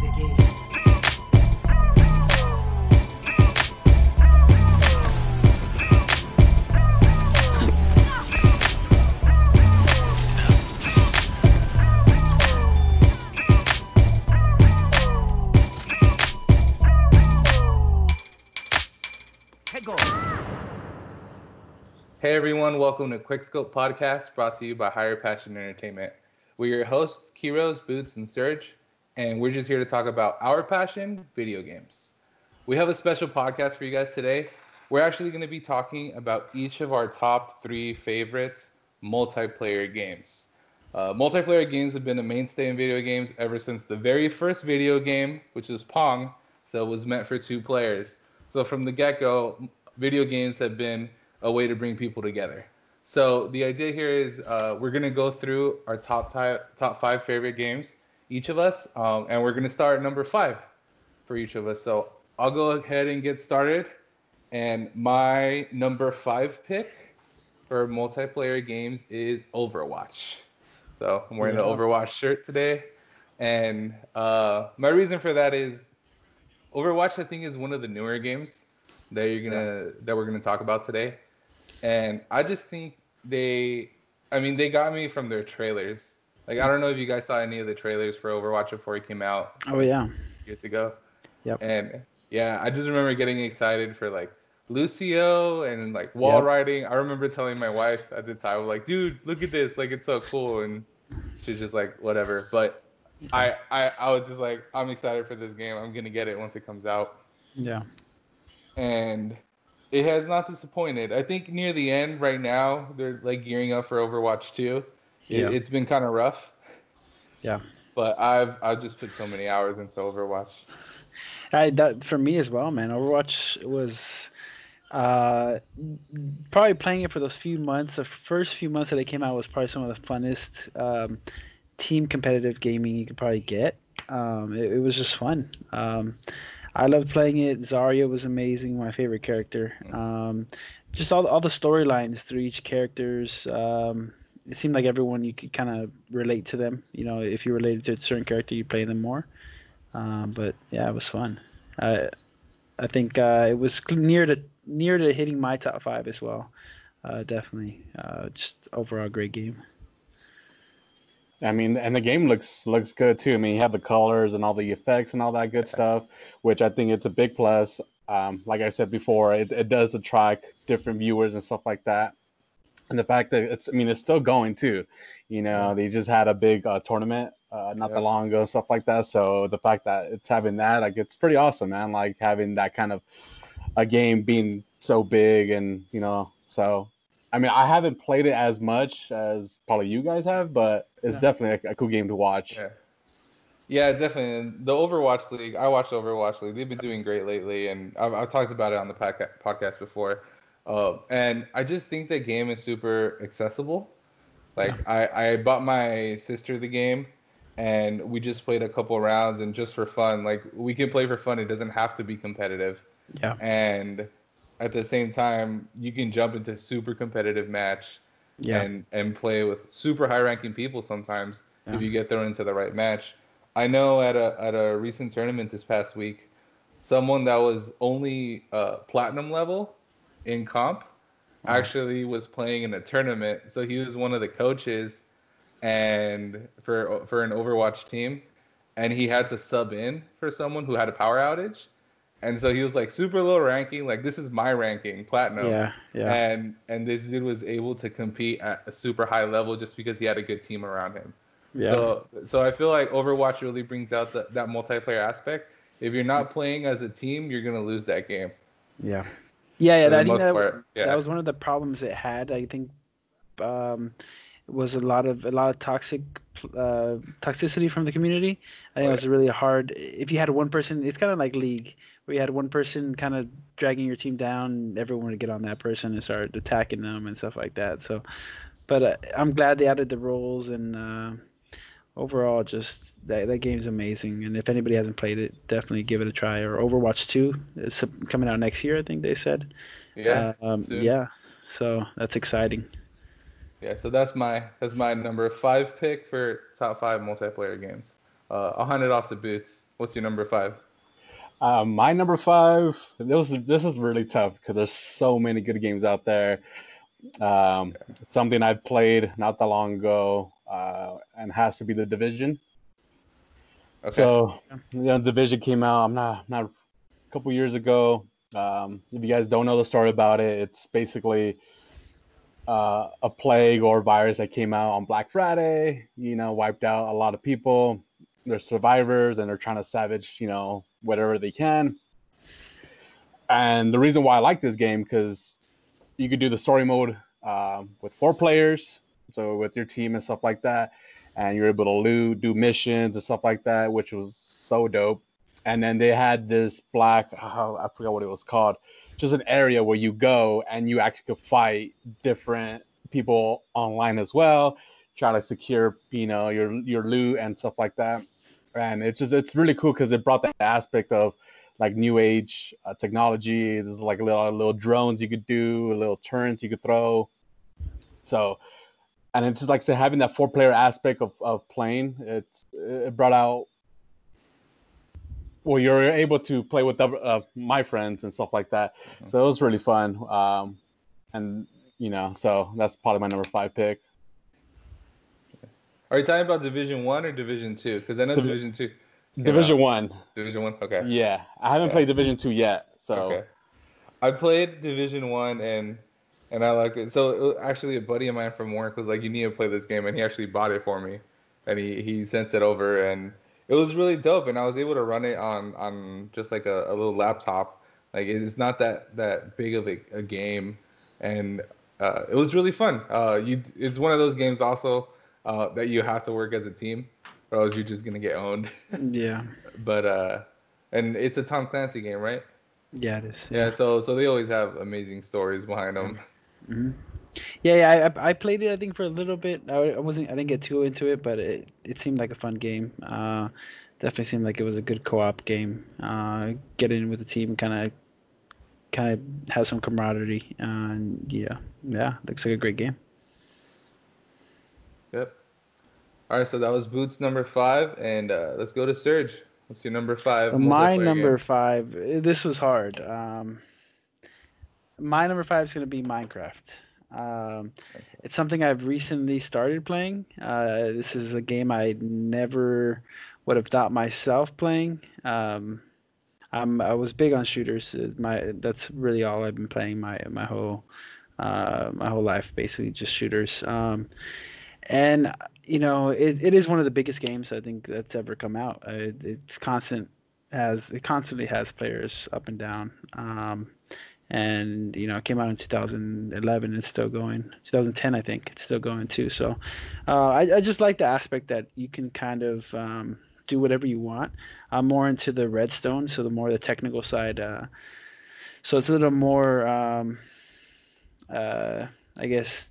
Hey everyone, welcome to Quickscope Podcast brought to you by Higher Passion Entertainment. We're your hosts, Kiros, Boots, and Surge, and we're just here to talk about our passion, video games. We have a special podcast for you guys today. We're actually going to be talking about each of our top three favorite multiplayer games. Uh, multiplayer games have been a mainstay in video games ever since the very first video game, which is Pong, so it was meant for two players. So from the get-go, video games have been a way to bring people together. So the idea here is uh, we're gonna go through our top type, top five favorite games, each of us, um, and we're gonna start at number five for each of us. So I'll go ahead and get started. And my number five pick for multiplayer games is Overwatch. So I'm wearing yeah. the Overwatch shirt today, and uh, my reason for that is Overwatch. I think is one of the newer games that you're gonna yeah. that we're gonna talk about today and I just think they, I mean, they got me from their trailers. Like I don't know if you guys saw any of the trailers for Overwatch before it came out. Oh yeah. Years ago. Yep. And yeah, I just remember getting excited for like Lucio and like wall yep. riding. I remember telling my wife at the time, like, dude, look at this, like it's so cool, and she's just like, whatever. But I, I, I was just like, I'm excited for this game. I'm gonna get it once it comes out. Yeah. And it has not disappointed. I think near the end, right now, they're like gearing up for Overwatch 2. It, yeah. It's been kind of rough. Yeah. But I've I've just put so many hours into Overwatch. I that for me as well, man. Overwatch was uh probably playing it for those few months. The first few months that it came out was probably some of the funnest um, team competitive gaming you could probably get. Um, it, it was just fun. Um, I loved playing it. Zarya was amazing, my favorite character. Um, just all all the storylines through each characters. Um, it seemed like everyone you could kind of relate to them. You know, if you related to a certain character, you play them more. Um, but yeah, it was fun. I I think uh, it was near to near to hitting my top five as well. Uh, definitely, uh, just overall great game. I mean, and the game looks looks good too. I mean, you have the colors and all the effects and all that good stuff, which I think it's a big plus. Um, like I said before, it, it does attract different viewers and stuff like that. And the fact that it's, I mean, it's still going too. You know, they just had a big uh, tournament uh, not yeah. that long ago, stuff like that. So the fact that it's having that, like, it's pretty awesome, man. Like having that kind of a game being so big, and you know, so I mean, I haven't played it as much as probably you guys have, but it's yeah. definitely a, a, cool game to watch. Yeah. yeah, definitely. The Overwatch League, I watched Overwatch League. They've been doing great lately, and I've, I've talked about it on the podcast before. Uh, and I just think the game is super accessible. Like, yeah. I, I bought my sister the game, and we just played a couple rounds, and just for fun. Like, we can play for fun. It doesn't have to be competitive. Yeah. And at the same time, you can jump into super competitive match yeah. and and play with super high ranking people sometimes yeah. if you get thrown into the right match. I know at a at a recent tournament this past week, someone that was only uh, platinum level in comp wow. actually was playing in a tournament. So he was one of the coaches and for for an Overwatch team and he had to sub in for someone who had a power outage and so he was like super low ranking, like this is my ranking, platinum. Yeah, yeah. And and this dude was able to compete at a super high level just because he had a good team around him. Yeah. So so I feel like Overwatch really brings out the, that multiplayer aspect. If you're not playing as a team, you're gonna lose that game. Yeah. Yeah, yeah. That, I think that, yeah. that was one of the problems it had. I think um, was a lot of a lot of toxic uh, toxicity from the community. I think it was really hard. If you had one person, it's kind of like League, where you had one person kind of dragging your team down, everyone would get on that person and start attacking them and stuff like that. So, but uh, I'm glad they added the roles and uh, overall, just that that game's amazing. And if anybody hasn't played it, definitely give it a try. Or Overwatch 2 is coming out next year, I think they said. Yeah. Um, yeah. So that's exciting. Yeah, so that's my that's my number five pick for top five multiplayer games. Uh, I'll hand it off to Boots. What's your number five? Uh, my number five. This is this is really tough because there's so many good games out there. Um, it's something I played not that long ago, uh, and has to be the Division. Okay. So, you know, Division came out. I'm not not a couple years ago. Um, if you guys don't know the story about it, it's basically uh, a plague or virus that came out on Black Friday. You know, wiped out a lot of people. They're survivors, and they're trying to savage, you know, whatever they can. And the reason why I like this game because you could do the story mode um, with four players, so with your team and stuff like that, and you're able to loot, do missions and stuff like that, which was so dope. And then they had this black, oh, I forgot what it was called, just an area where you go and you actually could fight different people online as well, try to secure, you know, your your loot and stuff like that. And it's just it's really cool because it brought that aspect of like new age uh, technology. There's like a little little drones you could do, little turns you could throw. So, and it's just like say having that four player aspect of, of playing. It's it brought out. Well, you're able to play with uh, my friends and stuff like that. So it was really fun. Um, and you know, so that's probably my number five pick. Are you talking about Division One or Division Two? Because I know Divi- Division Two. Division out. one. Division One. Okay. Yeah, I haven't Yeah. played Division two yet. So Okay. I played Division One and and I liked it. So uh, actually, a buddy of mine from work was like, "You need to play this game," and he actually bought it for me, and he he sent it over, and it was really dope. And I was able to run it on on just like a, a little laptop. Like it's not that that big of a, a game, and uh, it was really fun. Uh, you it's one of those games also uh, that you have to work as a team, or else you're just gonna get owned. Yeah. but uh, and it's a Tom Clancy game, right? Yeah, it is. Yeah, so so they always have amazing stories behind them. hmm Yeah, yeah. I, I played it. I think for a little bit. I, I wasn't. I didn't get too into it, but it it seemed like a fun game. Uh, definitely seemed like it was a good co-op game. Uh, get in with the team, kind of, kind of has some camaraderie. Uh, and yeah, yeah, looks like a great game. Yep. All right, so that was Boots number five, and uh, let's go to Surge. What's your number five? My number game? five. This was hard. Um, my number five is going to be Minecraft. Um, it's something I've recently started playing. Uh, this is a game I never would have thought myself playing. Um, I'm, I was big on shooters. Uh, My that's really all I've been playing my my whole uh, my whole life, basically just shooters. Um, and you know, it, it is one of the biggest games I think that's ever come out. It, it's constant has it constantly has players up and down. Um, and you know, it came out in 2011. and It's still going. 2010, I think, it's still going too. So, uh, I, I just like the aspect that you can kind of um, do whatever you want. I'm more into the redstone, so the more the technical side. Uh, so it's a little more, um, uh, I guess,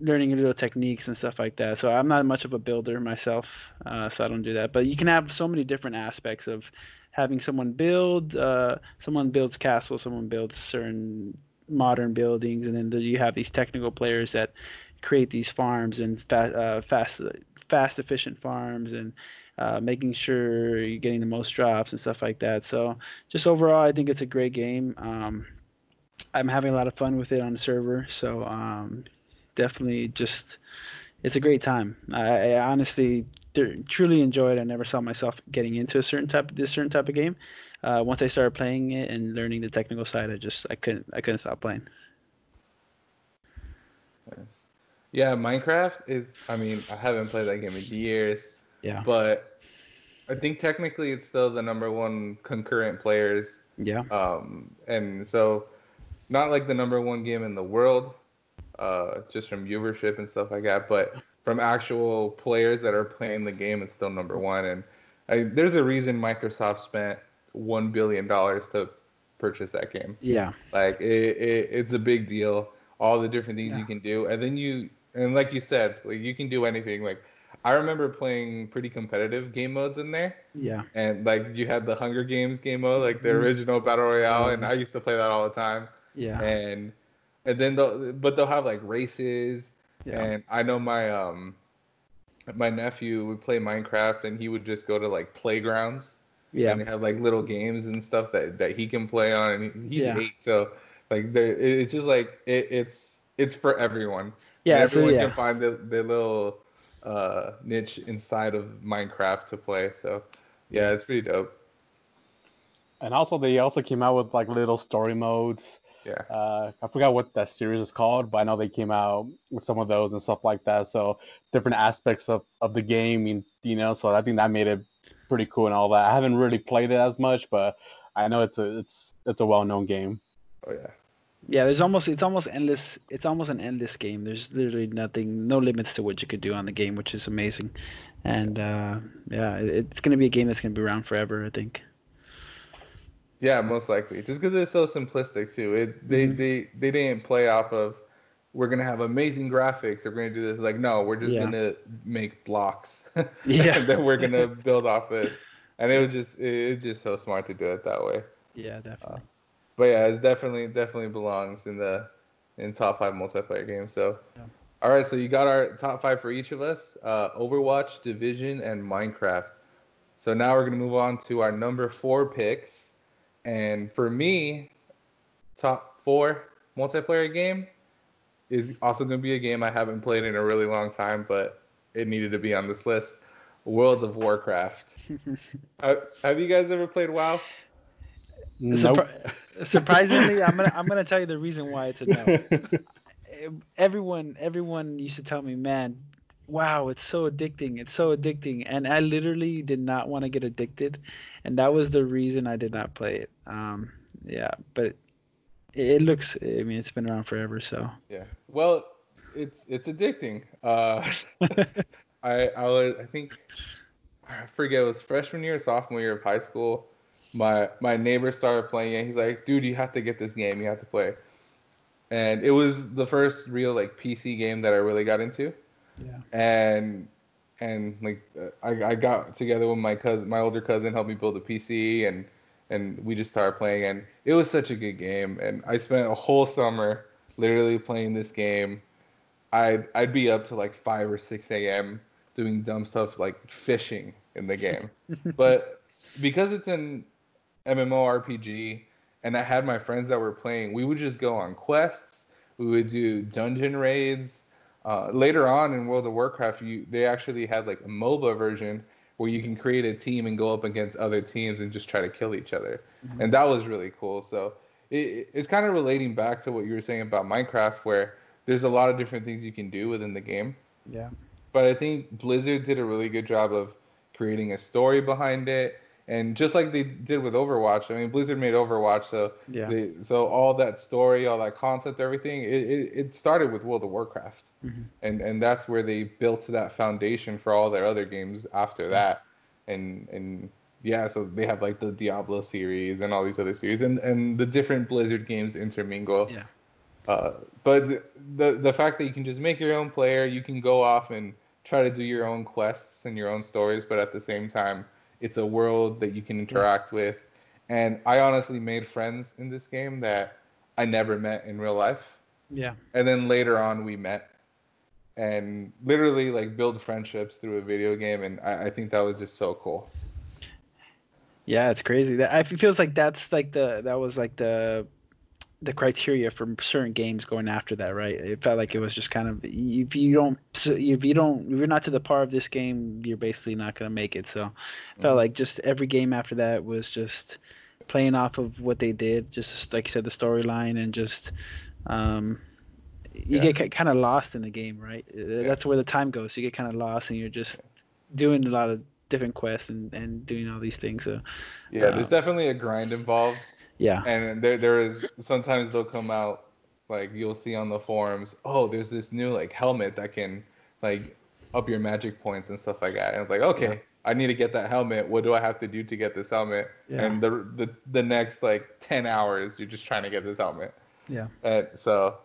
learning little techniques and stuff like that. So I'm not much of a builder myself, uh, so I don't do that. But you can have so many different aspects of having someone build. Uh, someone builds castles, someone builds certain modern buildings, and then you have these technical players that create these farms and fa- uh, fast, fast, efficient farms and. Uh, making sure you're getting the most drops and stuff like that. So, just overall, I think it's a great game. Um, I'm having a lot of fun with it on the server. So, um, definitely just it's a great time. I, I honestly truly enjoy it. I never saw myself getting into a certain type this certain type of game. Uh, once I started playing it and learning the technical side, I just I couldn't I couldn't stop playing. Yes. Yeah, Minecraft is. I mean, I haven't played that game in years, Yeah. but I think technically it's still the number one concurrent players. Yeah. Um, and so, not like the number one game in the world, uh, just from viewership and stuff like that, but from actual players that are playing the game, it's still number one. And I, there's a reason Microsoft spent one billion dollars to purchase that game. Yeah. Like it, it, it's a big deal. All the different things you can do, and then you, and like you said, like you can do anything. Like I remember playing pretty competitive game modes in there, Yeah. and like you had the Hunger Games game mode, like the Mhm. original battle royale, and Mhm. I used to play that all the time. Yeah. And and then they'll, but they'll have like races, Yeah. and I know my um, my nephew would play Minecraft and he would just go to like playgrounds Yeah. and they have like little games and stuff that that he can play on and he's Yeah. eight so like there it's just like it, it's it's for everyone Yeah. And So everyone yeah. can find their, their little uh niche inside of minecraft to play so yeah it's pretty dope And also, they also came out with like little story modes. Yeah Uh, I forgot what that series is called, but I know they came out with some of those and stuff like that. So different aspects of, of the game, you you know. So I think that made it pretty cool and all that. I haven't really played it as much, but I know it's a it's it's a well known game. oh yeah Yeah, there's almost it's almost endless. It's almost an endless game. There's literally nothing, no limits to what you could do on the game, which is amazing. And uh, yeah, it- it's gonna be a game that's gonna be around forever. I think. Yeah, most likely. Just because it's so simplistic too. It they, Mhm. they they didn't play off of we're gonna have amazing graphics. We're gonna do this. Like no, we're just Yeah. gonna make blocks. Yeah. then we're gonna build off this. And it was just it, it's just so smart to do it that way. Yeah, definitely. But yeah, it's definitely definitely belongs in the in top five multiplayer games. So. Yeah. All right, so you got our top five for each of us: uh, Overwatch, Division, and Minecraft. So now we're gonna move on to our number four picks, and for me, top four multiplayer game is also gonna be a game I haven't played in a really long time, but it needed to be on this list: World of Warcraft. Uh, have you guys ever played WoW? Nope. Surpri- surprisingly, I'm gonna I'm gonna tell you the reason why it's a no. everyone everyone used to tell me, man, wow, it's so addicting. It's so addicting. And I literally did not want to get addicted, and that was the reason I did not play it. Um, yeah, but it, it looks. I mean, it's been around forever, so. Yeah. Well, it's it's addicting. Uh, I I was I think I forget it was freshman year, sophomore year of high school. My my neighbor started playing it. He's like, dude, you have to get this game. You have to play. And it was the first real like PC game that I really got into. Yeah. And and like uh, I, I got together with my cousin, my older cousin, helped me build a PC, and and we just started playing. And it was such a good game. And I spent a whole summer literally playing this game. I'd I'd be up to like five or six a.m. doing dumb stuff like fishing in the game. but because it's an MMORPG, and I had my friends that were playing, we would just go on quests. We would do dungeon raids. Uh, later on in World of Warcraft, you they actually had like a MOBA version where you can create a team and go up against other teams and just try to kill each other, Mhm. and that was really cool. So it, it's kind of relating back to what you were saying about Minecraft, where there's a lot of different things you can do within the game. Yeah. But I think Blizzard did a really good job of creating a story behind it. And just like they did with Overwatch, I mean, Blizzard made Overwatch, so Yeah. they, so all that story, all that concept, everything, it, it, it started with World of Warcraft, Mhm. and and that's where they built that foundation for all their other games after that, and and yeah, so they have like the Diablo series and all these other series, and and the different Blizzard games intermingle. Yeah. Uh, but the, the the fact that you can just make your own player, you can go off and try to do your own quests and your own stories, but at the same time, it's a world that you can interact with. And I honestly made friends in this game that I never met in real life. Yeah. And then later on, we met and literally like build friendships through a video game. And I, I think that was just so cool. Yeah, it's crazy. That I- it feels like that's like the that was like the the criteria for certain games going after that, right? It felt like it was just kind of if you don't if you don't if you're not to the par of this game, you're basically not gonna make it. So it felt Mhm. like just every game after that was just playing off of what they did, just like you said, the storyline and just um you Yeah. get kind of lost in the game, right? Uh, That's where the time goes. You get kind of lost and you're just doing a lot of different quests and, and doing all these things. So Yeah, there's Um, definitely a grind involved. Yeah. and there there is sometimes they'll come out like you'll see on the forums oh there's this new like helmet that can like up your magic points and stuff like that and it's like okay Yeah. i need to get that helmet what do i have to do to get this helmet Yeah. and the, the the next like 10 hours you're just trying to get this helmet Yeah. and so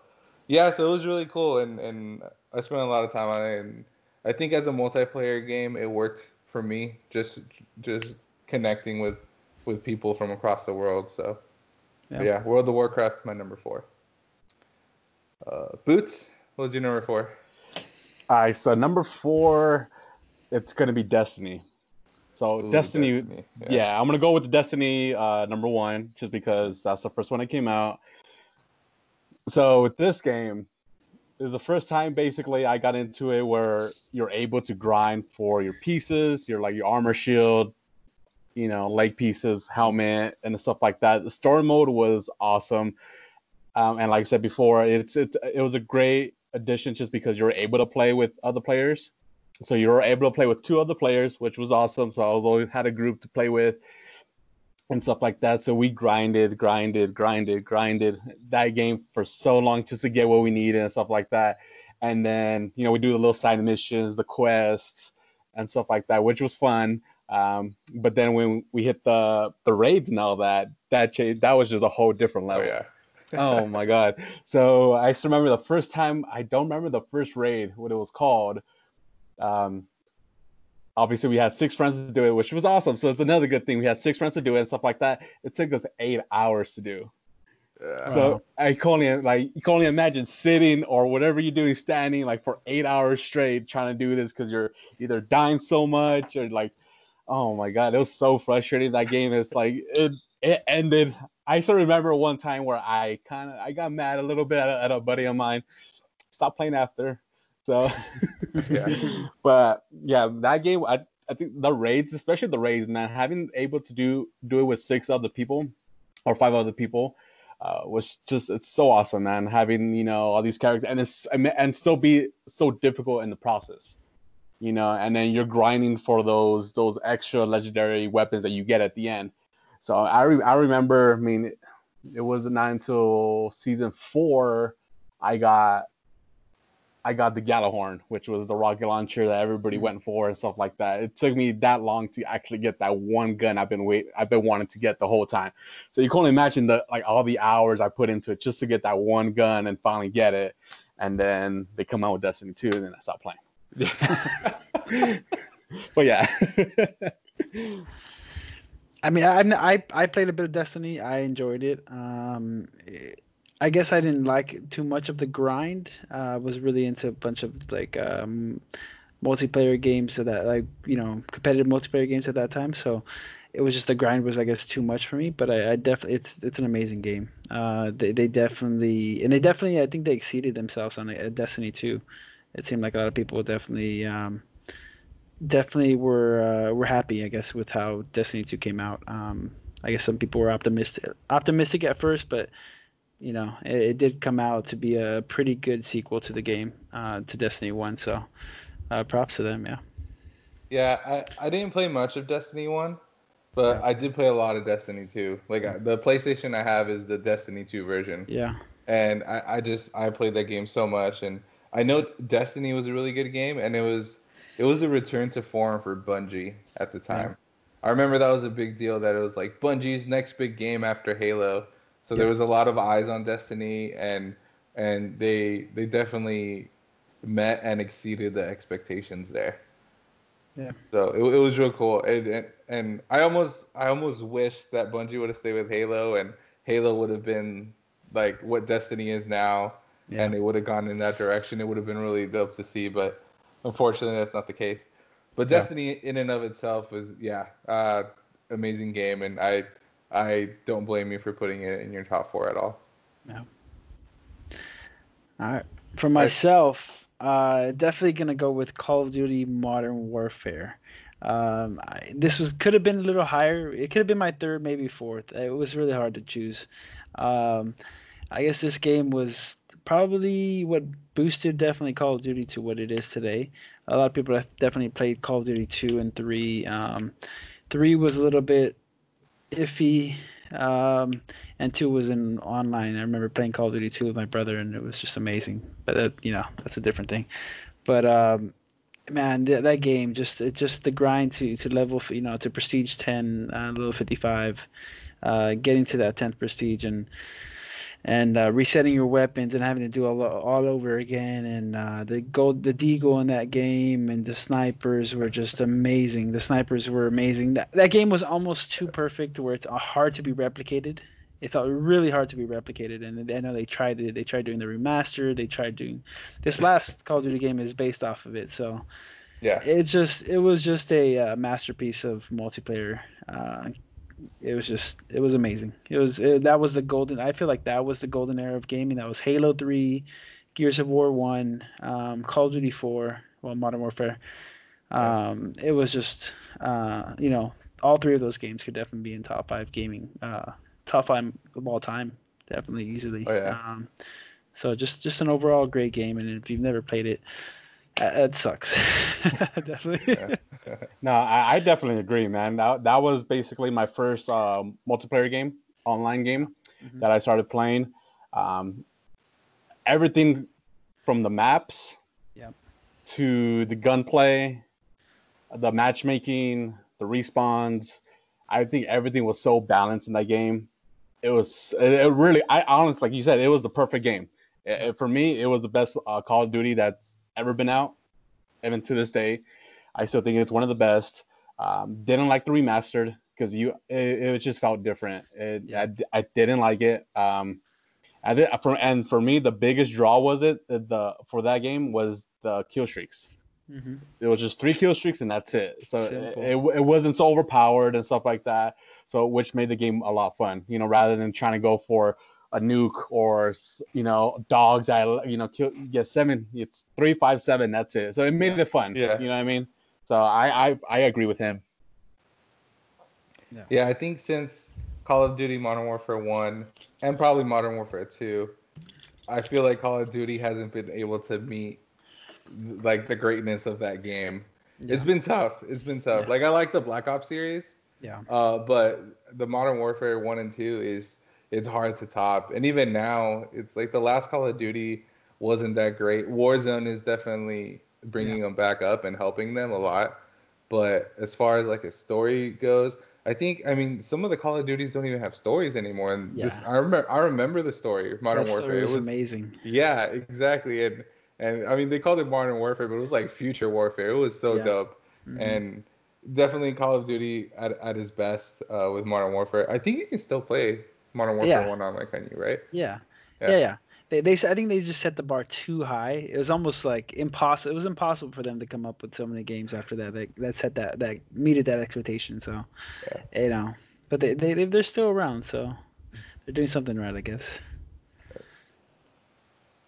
yeah so it was really cool and and i spent a lot of time on it and i think as a multiplayer game it worked for me just just connecting with with people from across the world so Yeah. yeah, World of Warcraft, my number four. Uh, Boots, what was your number four? All right, so number four, it's gonna be Destiny. So Ooh, Destiny, Destiny, yeah. yeah. I'm gonna go with the Destiny uh, number one, just because that's the first one that came out. So with this game, it was the first time basically I got into it where you're able to grind for your pieces, your like your armor shield, you know, leg pieces, helmet, and stuff like that. The story mode was awesome, um, and like I said before, it's it it was a great addition just because you're able to play with other players. So you were able to play with two other players, which was awesome. So I was always had a group to play with and stuff like that. So we grinded, grinded, grinded, grinded that game for so long just to get what we needed and stuff like that. And then you know we do the little side missions, the quests, and stuff like that, which was fun. Um, but then when we hit the the raids and all that, that changed. That was just a whole different level. Oh level yeah. oh my god. So I just remember the first time I don't remember the first raid, what it was called. Um obviously we had six friends to do it, which was awesome. So it's another good thing. We had six friends to do it and stuff like that. It took us eight hours to do. Yeah. So I can only like you can only imagine sitting or whatever you're doing standing like for eight hours straight trying to do this because you're either dying so much or like oh my god it was so frustrating that game is like it it ended I still remember one time where I kind of I got mad a little bit at a, at a buddy of mine Stop playing after so Yeah. but yeah that game I, I think the raids especially the raids man having able to do do it with six other people or five other people uh, was just it's so awesome, man. Having you know all these characters and it's and still be so difficult in the process, you know. And then you're grinding for those those extra legendary weapons that you get at the end. So I re- I remember, I mean, it, wasn't not until season four I got I got the Gjallarhorn, which was the rocket launcher that everybody went for and stuff like that. It took me that long to actually get that one gun I've been wait I've been wanting to get the whole time. So you can only imagine the like all the hours I put into it just to get that one gun and finally get it. And then they come out with Destiny 2 and then I stopped playing. but yeah. I mean, I, I I played a bit of Destiny. I enjoyed it. Um, I guess I didn't like too much of the grind. Uh, I was really into a bunch of like um, multiplayer games so that like you know competitive multiplayer games at that time. So it was just the grind was I guess too much for me. But I, I definitely it's it's an amazing game. Uh, they they definitely and they definitely I think they exceeded themselves on uh, Destiny 2. It seemed like a lot of people definitely um, definitely were uh, were happy, I guess, with how Destiny 2 came out. Um, I guess some people were optimistic optimistic at first, but you know, it, it did come out to be a pretty good sequel to the game, uh, to Destiny 1. So, uh, props to them, yeah. Yeah, I, I didn't play much of Destiny 1, but Yeah. I did play a lot of Destiny 2. Like I, the PlayStation I have is the Destiny 2 version. Yeah. And I, I just I played that game so much and I know Destiny was a really good game and it was it was a return to form for Bungie at the time. I remember that was a big deal that it was like Bungie's next big game after Halo. So there was a lot of eyes on Destiny and and they they definitely met and exceeded the expectations there. Yeah. So it, it was real cool, and, and and I almost I almost wish that Bungie would have stayed with Halo, and Halo would have been like what Destiny is now, Yeah. and it would have gone in that direction. It would have been really dope to see, but unfortunately that's not the case. But Yeah. Destiny in and of itself was yeah, uh, amazing game, and I I don't blame you for putting it in your top four at all. Yeah. All right. For myself, uh, definitely gonna go with Call of Duty Modern Warfare. Um, I, this was could have been a little higher. It could have been my third, maybe fourth. It was really hard to choose. Um, I guess this game was probably what boosted definitely Call of Duty to what it is today. A lot of people have definitely played Call of Duty 2 and 3. Um, 3 was a little bit iffy, um, and 2 was in online. I remember playing Call of Duty 2 with my brother, and it was just amazing. But that, you know, that's a different thing. But um, man, th- that game just it just the grind to to level, you know, to prestige 10, uh, level 55, uh, getting to that 10th prestige and and uh, resetting your weapons and having to do all all over again. And uh, the gold, the deagle in that game and the snipers were just amazing. The snipers were amazing. That that game was almost too perfect, where it's uh, hard to be replicated. It's uh, really hard to be replicated, and I know they tried it. They tried doing the remaster. They tried doing this last Call of Duty game is based off of it. So Yeah. It's just it was just a uh, masterpiece of multiplayer. It was just it was amazing. It was it, that was the golden. I feel like that was the golden era of gaming. That was Halo Three, Gears of War One, um, Call of Duty Four, well Modern Warfare. Um, it was just uh, you know all three of those games could definitely be in top five gaming, uh, top five of all time, definitely easily. Oh, yeah. Um, so just just an overall great game, and if you've never played it, it sucks. definitely. No, I, I definitely agree, man. That, that was basically my first um, multiplayer game, online game Mhm. that I started playing. Um, everything from the maps Yep. to the gunplay, the matchmaking, the respawns. I think everything was so balanced in that game. It was it, it really, I honestly, like you said, it was the perfect game. It- it- for me, it was the best uh, Call of Duty that's ever been out, even to this day. I still think it's one of the best. Um, didn't like the remastered because you it, it just felt different. It, Yeah. I, I didn't like it. Um, I did, for and for me the biggest draw was it the for that game was the kill streaks. hmm It was just three kill streaks and that's it. So it, it, it wasn't so overpowered and stuff like that. So which made the game a lot fun. You know, rather than trying to go for a nuke or you know dogs i you know kill get seven. It's three five seven. That's it. So it made it fun. Yeah. You know what I mean? So I I, I agree with him. Yeah, yeah I think since Call of Duty Modern Warfare 1 and probably Modern Warfare 2, I feel like Call of Duty hasn't been able to meet like the greatness of that game. It's been tough. It's been tough. Yeah. Like I like the Black Ops series, Yeah. uh, but the Modern Warfare 1 and 2 is it's hard to top. And even now, it's like the last Call of Duty wasn't that great. Warzone is definitely bringing them back up and helping them a lot. But as far as like a story goes, I think I mean some of the Call of Duties don't even have stories anymore. And this, Yeah. I remember I remember the story of Modern that Warfare. story was, it was amazing. yeah, exactly. And and I mean they called it Modern Warfare, but it was like Future Warfare. It was so Yeah. dope. Mhm. And definitely Call of Duty at, at his best uh, with Modern Warfare. I think you can still play Modern Warfare Yeah. one online, you? Right? Yeah. Yeah. Yeah, yeah. They, they, I think they just set the bar too high. It was almost like impossible. It was impossible for them to come up with so many games after that that, that set that that meted that expectation. So, you know, but they they they- they're still around, so they're doing something right, I guess.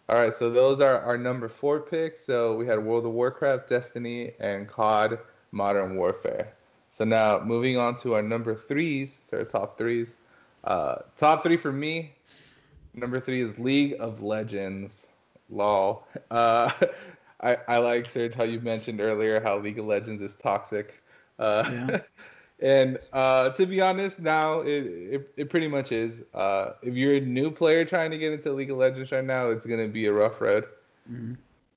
All right, so those are our number four picks. So we had World of Warcraft, Destiny, and COD Modern Warfare. So now moving on to our number threes, so our top threes. Uh, top three for me, number three is League of Legends. Lol. Uh, I, I like, Serge, how you mentioned earlier how League of Legends is toxic. Uh, Yeah. and uh, to be honest, now it, it, it pretty much is. Uh, if you're a new player trying to get into League of Legends right now, it's gonna be a rough road. hmm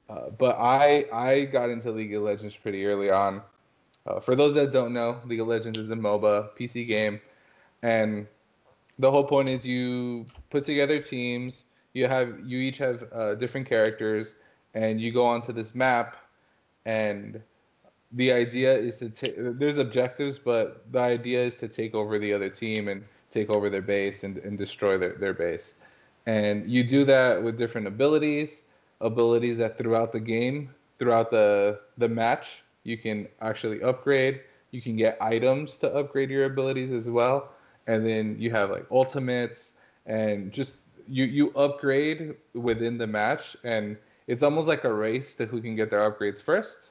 Uh, but I I got into League of Legends pretty early on. Uh, for those that don't know, League of Legends is a MOBA PC game, and the whole point is you put together teams. You have you each have uh, different characters, and you go onto this map, and the idea is to take. There's objectives, but the idea is to take over the other team and take over their base and, and destroy their, their base. And you do that with different abilities, abilities that throughout the game, throughout the the match, you can actually upgrade. You can get items to upgrade your abilities as well. And then you have like ultimates and just you you upgrade within the match and it's almost like a race to who can get their upgrades first.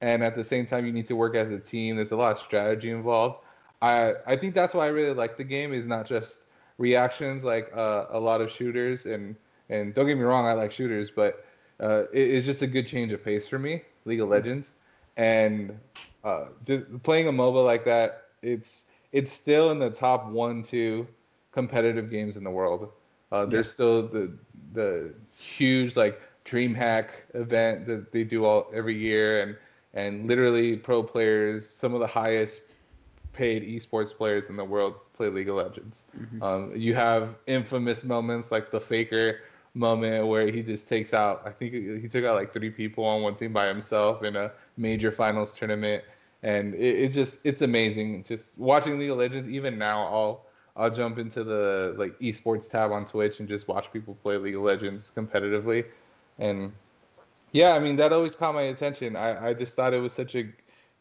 And at the same time you need to work as a team. There's a lot of strategy involved. I I think that's why I really like the game is not just reactions like uh, a lot of shooters and and don't get me wrong I like shooters but uh, it, it's just a good change of pace for me League of Legends and uh, just playing a MOBA like that it's it's still in the top one two competitive games in the world uh, there's still the the huge like DreamHack event that they do all every year and and literally pro players some of the highest paid esports players in the world play League of Legends. Mhm. Um, you have infamous moments like the Faker moment where he just takes out. I think he took out like three people on one team by himself in a major finals tournament, and it, it's just it's amazing. Just watching League of Legends. Even now, I'll I'll jump into the like esports tab on Twitch and just watch people play League of Legends competitively, and Yeah, I mean that always caught my attention. I, I just thought it was such a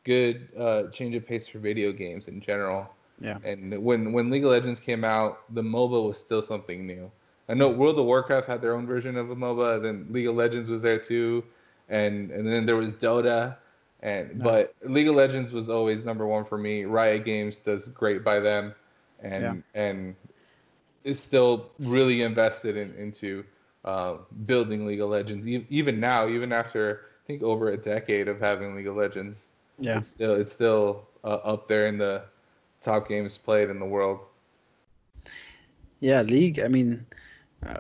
good uh, change of pace for video games in general. Yeah. And when when League of Legends came out, the MOBA was still something new. I know World of Warcraft had their own version of a MOBA, then League of Legends was there too, and and then there was Dota, and No. but League of Legends was always number one for me. Riot Games does great by them, and Yeah. and is still really invested in into uh, building League of Legends. E- even now, even after I think over a decade of having League of Legends, Yeah. it's still it's still uh, up there in the top games played in the world. Yeah, League. I mean, uh,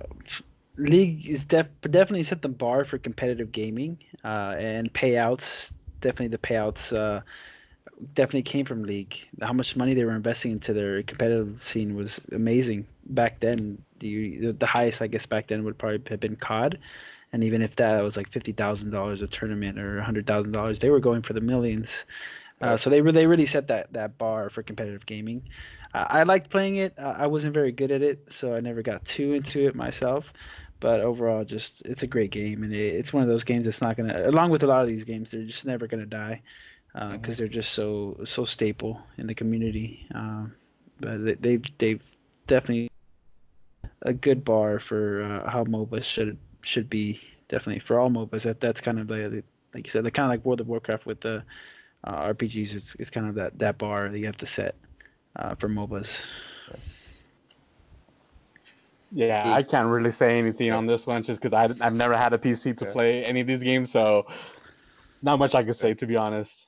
League is def- definitely set the bar for competitive gaming, uh, and payouts. Definitely, the payouts uh, definitely came from League. How much money they were investing into their competitive scene was amazing back then. The the highest, I guess, back then would probably have been COD, and even if that was like fifty thousand dollars a tournament or hundred thousand dollars, they were going for the millions. Uh, so they really, really set that, that bar for competitive gaming. I, liked playing it. I wasn't very good at it, so I never got too into it myself. But overall, just it's a great game, and it, it's one of those games that's not gonna. Along with a lot of these games, they're just never gonna die, because they're just so so staple in the community. Um, but they, they've they've definitely a good bar for uh, how MOBAs should should be. Definitely for all MOBAs. That that's kind of the, like you said, the kind of like World of Warcraft with the uh, RPGs. It's it's kind of that that bar that you have to set uh, for MOBAs. Yeah, I can't really say anything on this one just because I've never had a PC to Yeah. play any of these games, so not much I can say to be honest.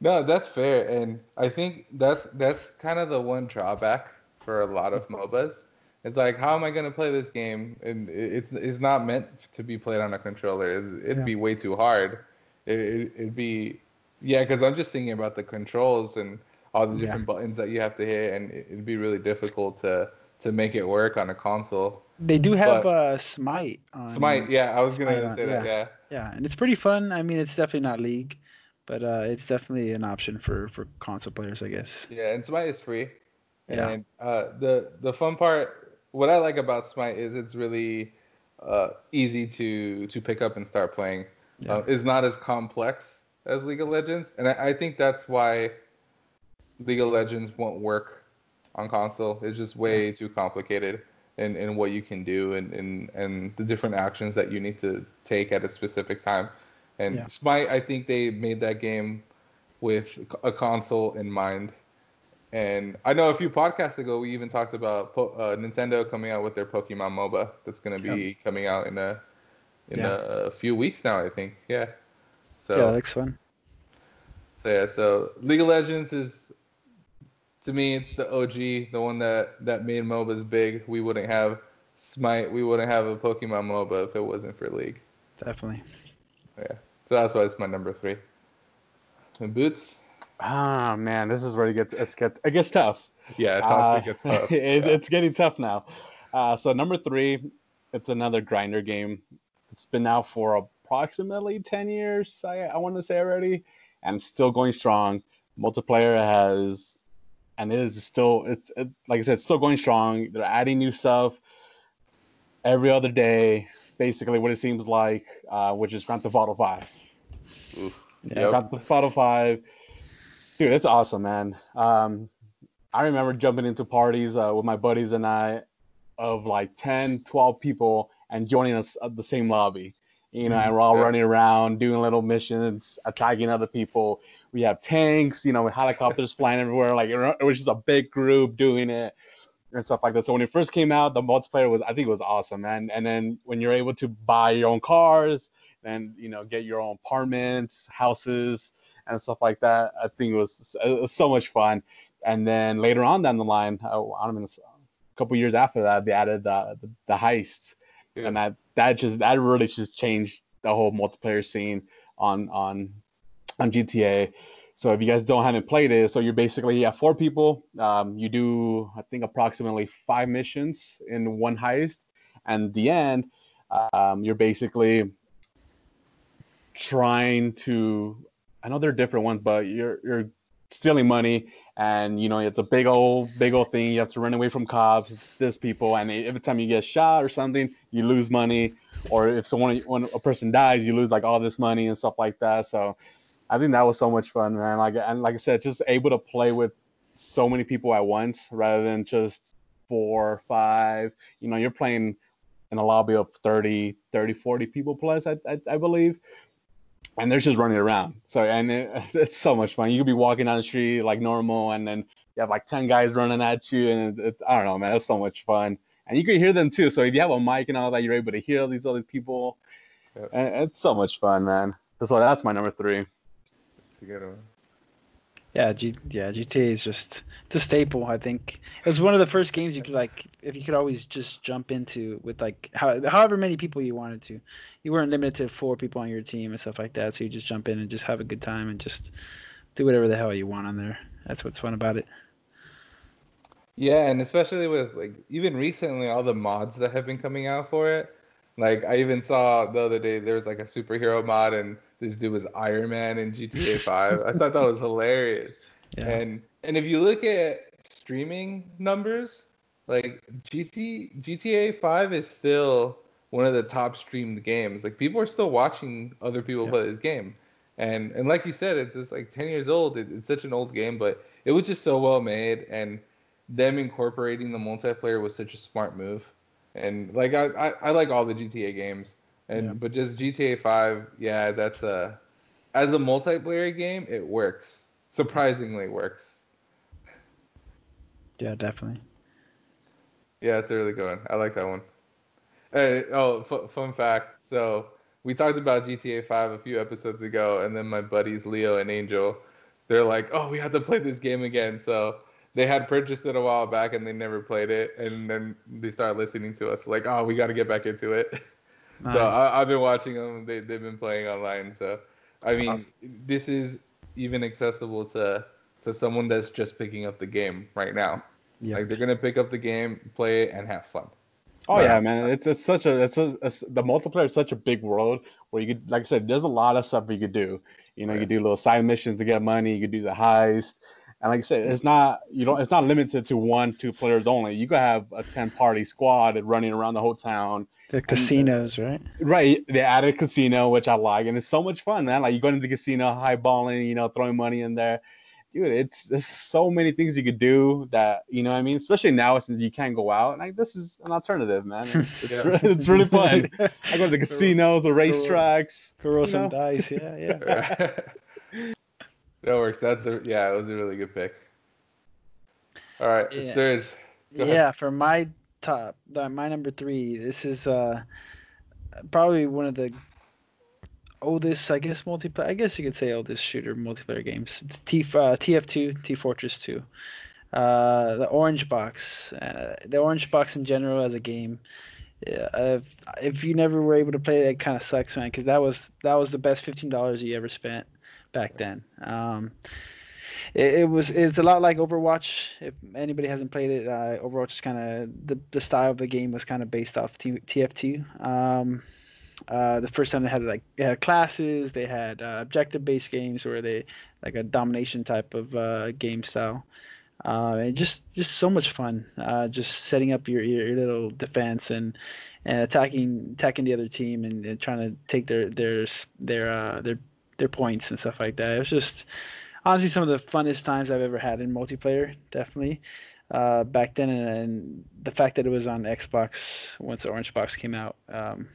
No, that's fair, and I think that's that's kind of the one drawback for a lot of MOBAs. It's like, how am I gonna play this game? And it's it's not meant to be played on a controller. It's, it'd Yeah. be way too hard. It, it'd be, yeah, because I'm just thinking about the controls and all the Yeah. different buttons that you have to hit, and it'd be really difficult to to make it work on a console. They do have But- uh, Smite. On, Smite, yeah, I was gonna on- say that, yeah. Yeah, and it's pretty fun. I mean, it's definitely not League, but uh, it's definitely an option for for console players, I guess. Yeah, and Smite is free. Yeah. And uh, the the fun part, what I like about Smite is it's really uh, easy to to pick up and start playing. Yeah. Uh, it's not as complex as League of Legends, and I, I think that's why League of Legends won't work on console. It's just way too complicated in, in what you can do and, and and the different actions that you need to take at a specific time. And Yeah. Smite, I think they made that game with a console in mind. And I know a few podcasts ago we even talked about po- uh, Nintendo coming out with their Pokemon MOBA that's going to be coming out in a in Yeah. a, few weeks now, I think. Yeah. So yeah, that looks fun. so yeah, so League of Legends is to me it's the OG, the one that that made MOBAs big. We wouldn't have Smite, we wouldn't have a Pokemon MOBA if it wasn't for League. Definitely. Yeah. So that's why it's my number three. And Boots, Ah man, this is where it gets it's get it gets tough. yeah, top Uh, three gets tough. it, Yeah. It's getting tough now. Uh, so number three, it's another grinder game. It's been out for approximately ten years. I, I want to say already, and still going strong. Multiplayer has, and it is still it's it, like I said, it's still going strong. They're adding new stuff every other day. Basically, what it seems like, uh, which is Grand Theft Auto Five. Oof. Yeah. Yep. Grand Theft Auto Five, dude, it's awesome, man. Um, I remember jumping into parties uh, with my buddies and I of like 10, 12 people and joining us at the same lobby. You know, and we're all Yeah. running around doing little missions, attacking other people. We have tanks, you know, with helicopters flying everywhere. Like it was just a big group doing it and stuff like that. So when it first came out, the multiplayer was, I think, it was awesome, man. And then when you're able to buy your own cars and you know get your own apartments, houses, and stuff like that, I think it was, it was so much fun. And then later on down the line, uh, I don't know, a couple years after that, they added the the, the heist, Yeah. and that that just that really just changed the whole multiplayer scene on on on GTA. So if you guys don't haven't played it, so you're basically have four people. Um, you do I think approximately five missions in one heist, and the end, um, you're basically trying to. I know they're different ones, but you're you're stealing money, and you know it's a big old big old thing. You have to run away from cops, this people, and every time you get shot or something, you lose money. Or if someone when a person dies, you lose like all this money and stuff like that. So I think that was so much fun, man. Like and like I said, just able to play with so many people at once rather than just four, five. You know, you're playing in a lobby of 30, 30, 40 people plus, I, I, I believe. And they're just running around. So, and it, it's so much fun. You could be walking down the street like normal, and then you have like 10 guys running at you. And it, it, I don't know, man, it's so much fun. And you can hear them too. So if you have a mic and all that, you're able to hear all these other people. Yep. And it's so much fun, man. So that's my number three. That's a good one. Yeah, G, yeah, GTA is just the staple. I think it was one of the first games you could like, if you could always just jump into with like how, however many people you wanted to. You weren't limited to four people on your team and stuff like that, so you just jump in and just have a good time and just do whatever the hell you want on there. That's what's fun about it. Yeah, and especially with like even recently all the mods that have been coming out for it. Like I even saw the other day there was like a superhero mod and this dude was Iron Man in GTA 5. I thought that was hilarious. Yeah. And and if you look at streaming numbers, like GT GTA 5 is still one of the top streamed games. Like people are still watching other people yeah. play this game. And and like you said, it's just like 10 years old. It, it's such an old game, but it was just so well made and them incorporating the multiplayer was such a smart move. And like I, I, I like all the GTA games. And yeah. but just GTA 5, yeah, that's a as a multiplayer game, it works. Surprisingly works. Yeah, definitely. Yeah, it's a really good one. I like that one. Hey, oh, f- fun fact. So we talked about GTA 5 a few episodes ago, and then my buddies Leo and Angel, they're like, "Oh, we have to play this game again." So they had purchased it a while back, and they never played it, and then they started listening to us, like, "Oh, we got to get back into it." Nice. So I, have been watching them. They they've been playing online. So I mean, awesome. this is even accessible to to someone that's just picking up the game right now. Yep. Like they're gonna pick up the game, play it, and have fun. Oh yeah, man! It's it's such a it's, a, it's the multiplayer is such a big world where you could, like I said, there's a lot of stuff you could do. You know, oh, yeah. you could do little side missions to get money. You could do the heist, and like I said, it's not you know it's not limited to one two players only. You could have a ten party squad running around the whole town the uh, casinos, and, right? Right. They added a casino, which I like, and it's so much fun, man. Like you go into the casino, highballing, you know, throwing money in there. Dude, it's there's so many things you could do that you know what I mean. Especially now since you can't go out, like this is an alternative, man. It's, yeah. it's, it's really fun. I go to the casinos, the racetracks, roll some dice. Yeah, yeah. that works. That's a yeah. It was a really good pick. All right, yeah. Serge. Yeah, for my top. My number three. This is uh probably one of the oldest, I guess, multiplayer. I guess you could say oldest shooter multiplayer games. T uh, TF2, T Fortress 2. Uh, the Orange Box. Uh, the Orange Box in general as a game. Yeah, if, if you never were able to play it kind of sucks, man. Because that was that was the best fifteen dollars you ever spent back then. Um, it, it, was it's a lot like Overwatch. If anybody hasn't played it, uh, Overwatch is kind of the the style of the game was kind of based off T, TF2. Um, uh, the first time they had like they had classes, they had uh, objective-based games where they like a domination type of uh, game style. Uh, and just just so much fun. Uh, just setting up your, your, little defense and and attacking attacking the other team and, and trying to take their their their uh, their their points and stuff like that. It was just honestly some of the funnest times I've ever had in multiplayer. Definitely. Uh, back then, and, and, the fact that it was on Xbox once Orange Box came out, um,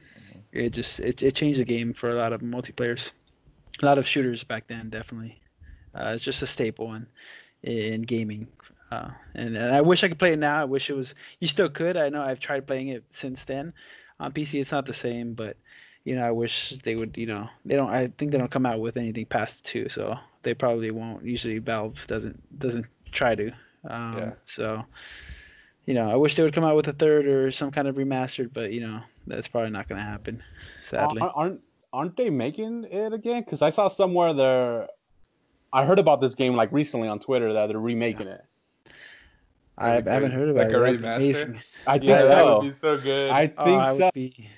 it just it, it changed the game for a lot of multiplayers, a lot of shooters back then. Definitely, uh, it's just a staple in in gaming. Uh, and, and I wish I could play it now. I wish it was. You still could. I know I've tried playing it since then. On PC, it's not the same, but you know, I wish they would. You know, they don't. I think they don't come out with anything past two, so they probably won't. Usually Valve doesn't doesn't try to. Um, yeah. So, you know, I wish they would come out with a third or some kind of remastered, but you know, that's probably not going to happen. Sadly. aren't aren't they making it again? Because I saw somewhere they're. I heard about this game like recently on Twitter that they're remaking yeah. it. I, I haven't heard about like it. A remaster? I think yeah, so. That would be so good. I oh, think oh, so. Be...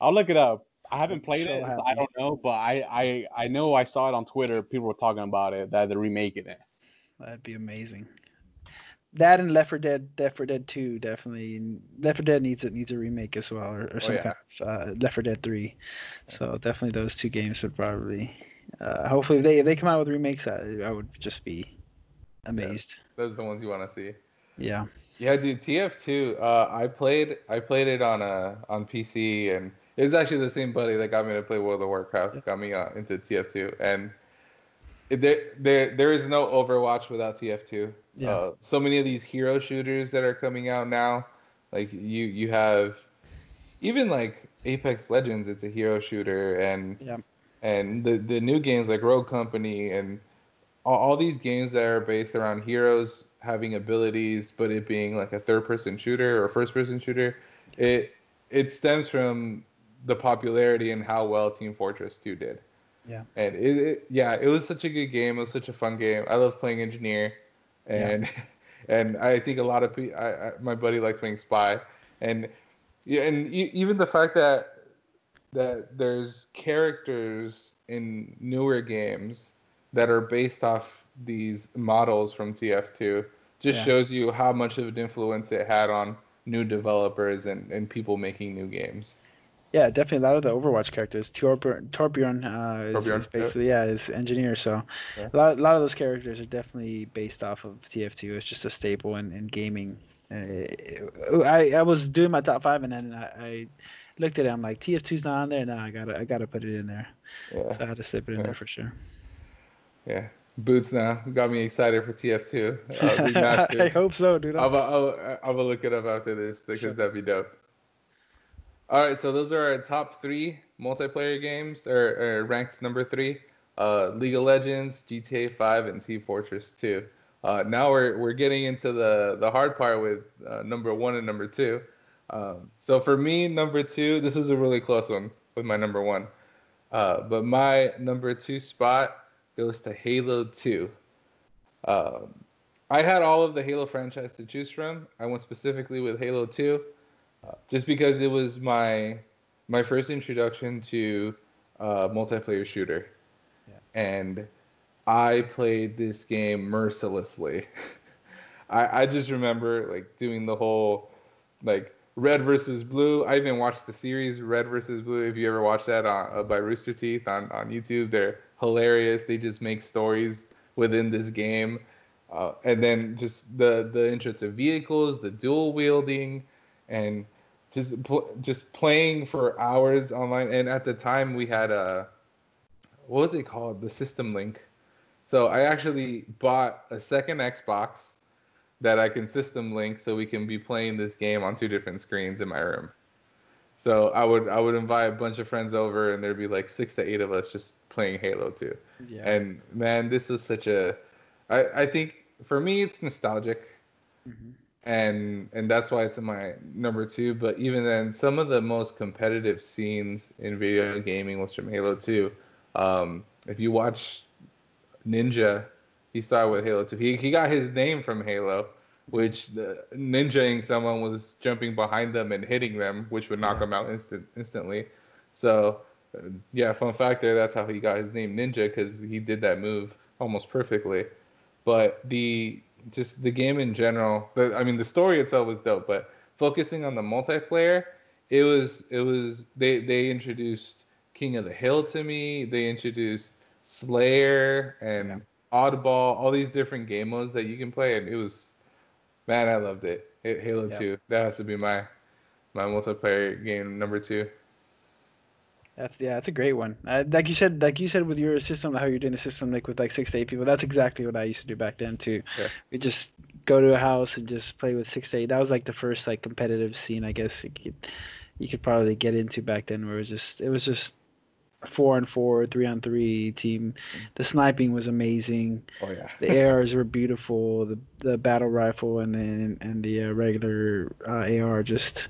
I'll look it up. I haven't played so it. Happy. I don't know, but I, I I know I saw it on Twitter. People were talking about it that they're remaking it. That'd be amazing. That and Left 4 Dead, Left 4 Dead 2 definitely. Left 4 Dead needs it needs a remake as well, or, or some yeah. kind of uh, Left 4 Dead 3. So definitely those two games would probably. Uh, hopefully, if they if they come out with remakes, I, I would just be amazed. Those are the ones you want to see. Yeah. Yeah, dude, TF2. Uh, I played I played it on a on PC, and it was actually the same buddy that got me to play World of Warcraft, got me uh, into TF2, and it, there there there is no Overwatch without TF2. Yeah. Uh, so many of these hero shooters that are coming out now, like you you have, even like Apex Legends, it's a hero shooter, and Yeah. and the the new games like Rogue Company and all, all these games that are based around heroes having abilities, but it being like a third person shooter or first person shooter, it it stems from the popularity and how well Team Fortress 2 did. Yeah. And it, it yeah, it was such a good game. It was such a fun game. I love playing engineer, and and I think a lot of people. I, I, my buddy liked playing spy, and yeah, and even the fact that that there's characters in newer games that are based off these models from TF2 just Yeah. shows you how much of an influence it had on new developers and, and people making new games. Yeah, definitely a lot of the Overwatch characters. Torbjorn, Torbjorn, uh, is, Torbjorn, is basically yeah, is engineer. So Yeah. a lot, a lot of those characters are definitely based off of TF2. It's just a staple in, in gaming. Uh, I I was doing my top five and then I, I looked at it. I'm like TF2's not on there. No, I gotta I gotta put it in there. Yeah. So I had to slip it in Yeah. there for sure. Yeah. Boots now got me excited for TF2. Uh, I hope so, dude. I'll, I'll, I'll look it up after this because that'd be dope. All right, so those are our top three multiplayer games, or, or ranked number three: uh, League of Legends, GTA 5, and Team Fortress 2. Uh, now we're we're getting into the the hard part with uh, number one and number two. Um, so for me, number two, this was a really close one with my number one. Uh, but my number two spot goes to Halo 2. Um, I had all of the Halo franchise to choose from. I went specifically with Halo 2, uh, just because it was my my first introduction to uh, multiplayer shooter, and I played this game mercilessly. I I just remember like doing the whole like red versus blue. I even watched the series Red versus Blue. If you ever watched that on, uh, by Rooster Teeth on on YouTube, they're hilarious. They just make stories within this game. Uh, and then just the the intro to vehicles, the dual wielding, and just pl- just playing for hours online. And at the time, we had a what was it called? The System Link. So I actually bought a second Xbox that I can system link so we can be playing this game on two different screens in my room. So I would I would invite a bunch of friends over and there'd be like six to eight of us just playing Halo 2. Yeah. And man, this was such a I, I think for me it's nostalgic Mhm. And and that's why it's in my number two. But even then, some of the most competitive scenes in video gaming was from Halo 2. Um, if you watch Ninja, he started with Halo 2. He he got his name from Halo, which the ninjaing someone was jumping behind them and hitting them, which would knock them out instant instantly. So uh, yeah, fun fact there. That's how he got his name Ninja because he did that move almost perfectly. But the just the game in general, the, I mean, the story itself was dope. But focusing on the multiplayer, it was it was they they introduced King of the Hill to me. They introduced Slayer and Oddball, all these different game modes that you can play, and it was man, I loved it. It- Halo Yeah. 2. That has to be my my multiplayer game number two. That's yeah, that's a great one. Uh, like you said, like you said with your system, how you're doing the system like with like six to eight people. That's exactly what I used to do back then too. Yeah. We just go to a house and just play with six to eight. That was like the first like competitive scene, I guess you could you could probably get into back then, where it was just it was just four on four, three on three team. The sniping was amazing. Oh yeah. The ARs were beautiful. The the battle rifle and then and the uh, regular uh, AR just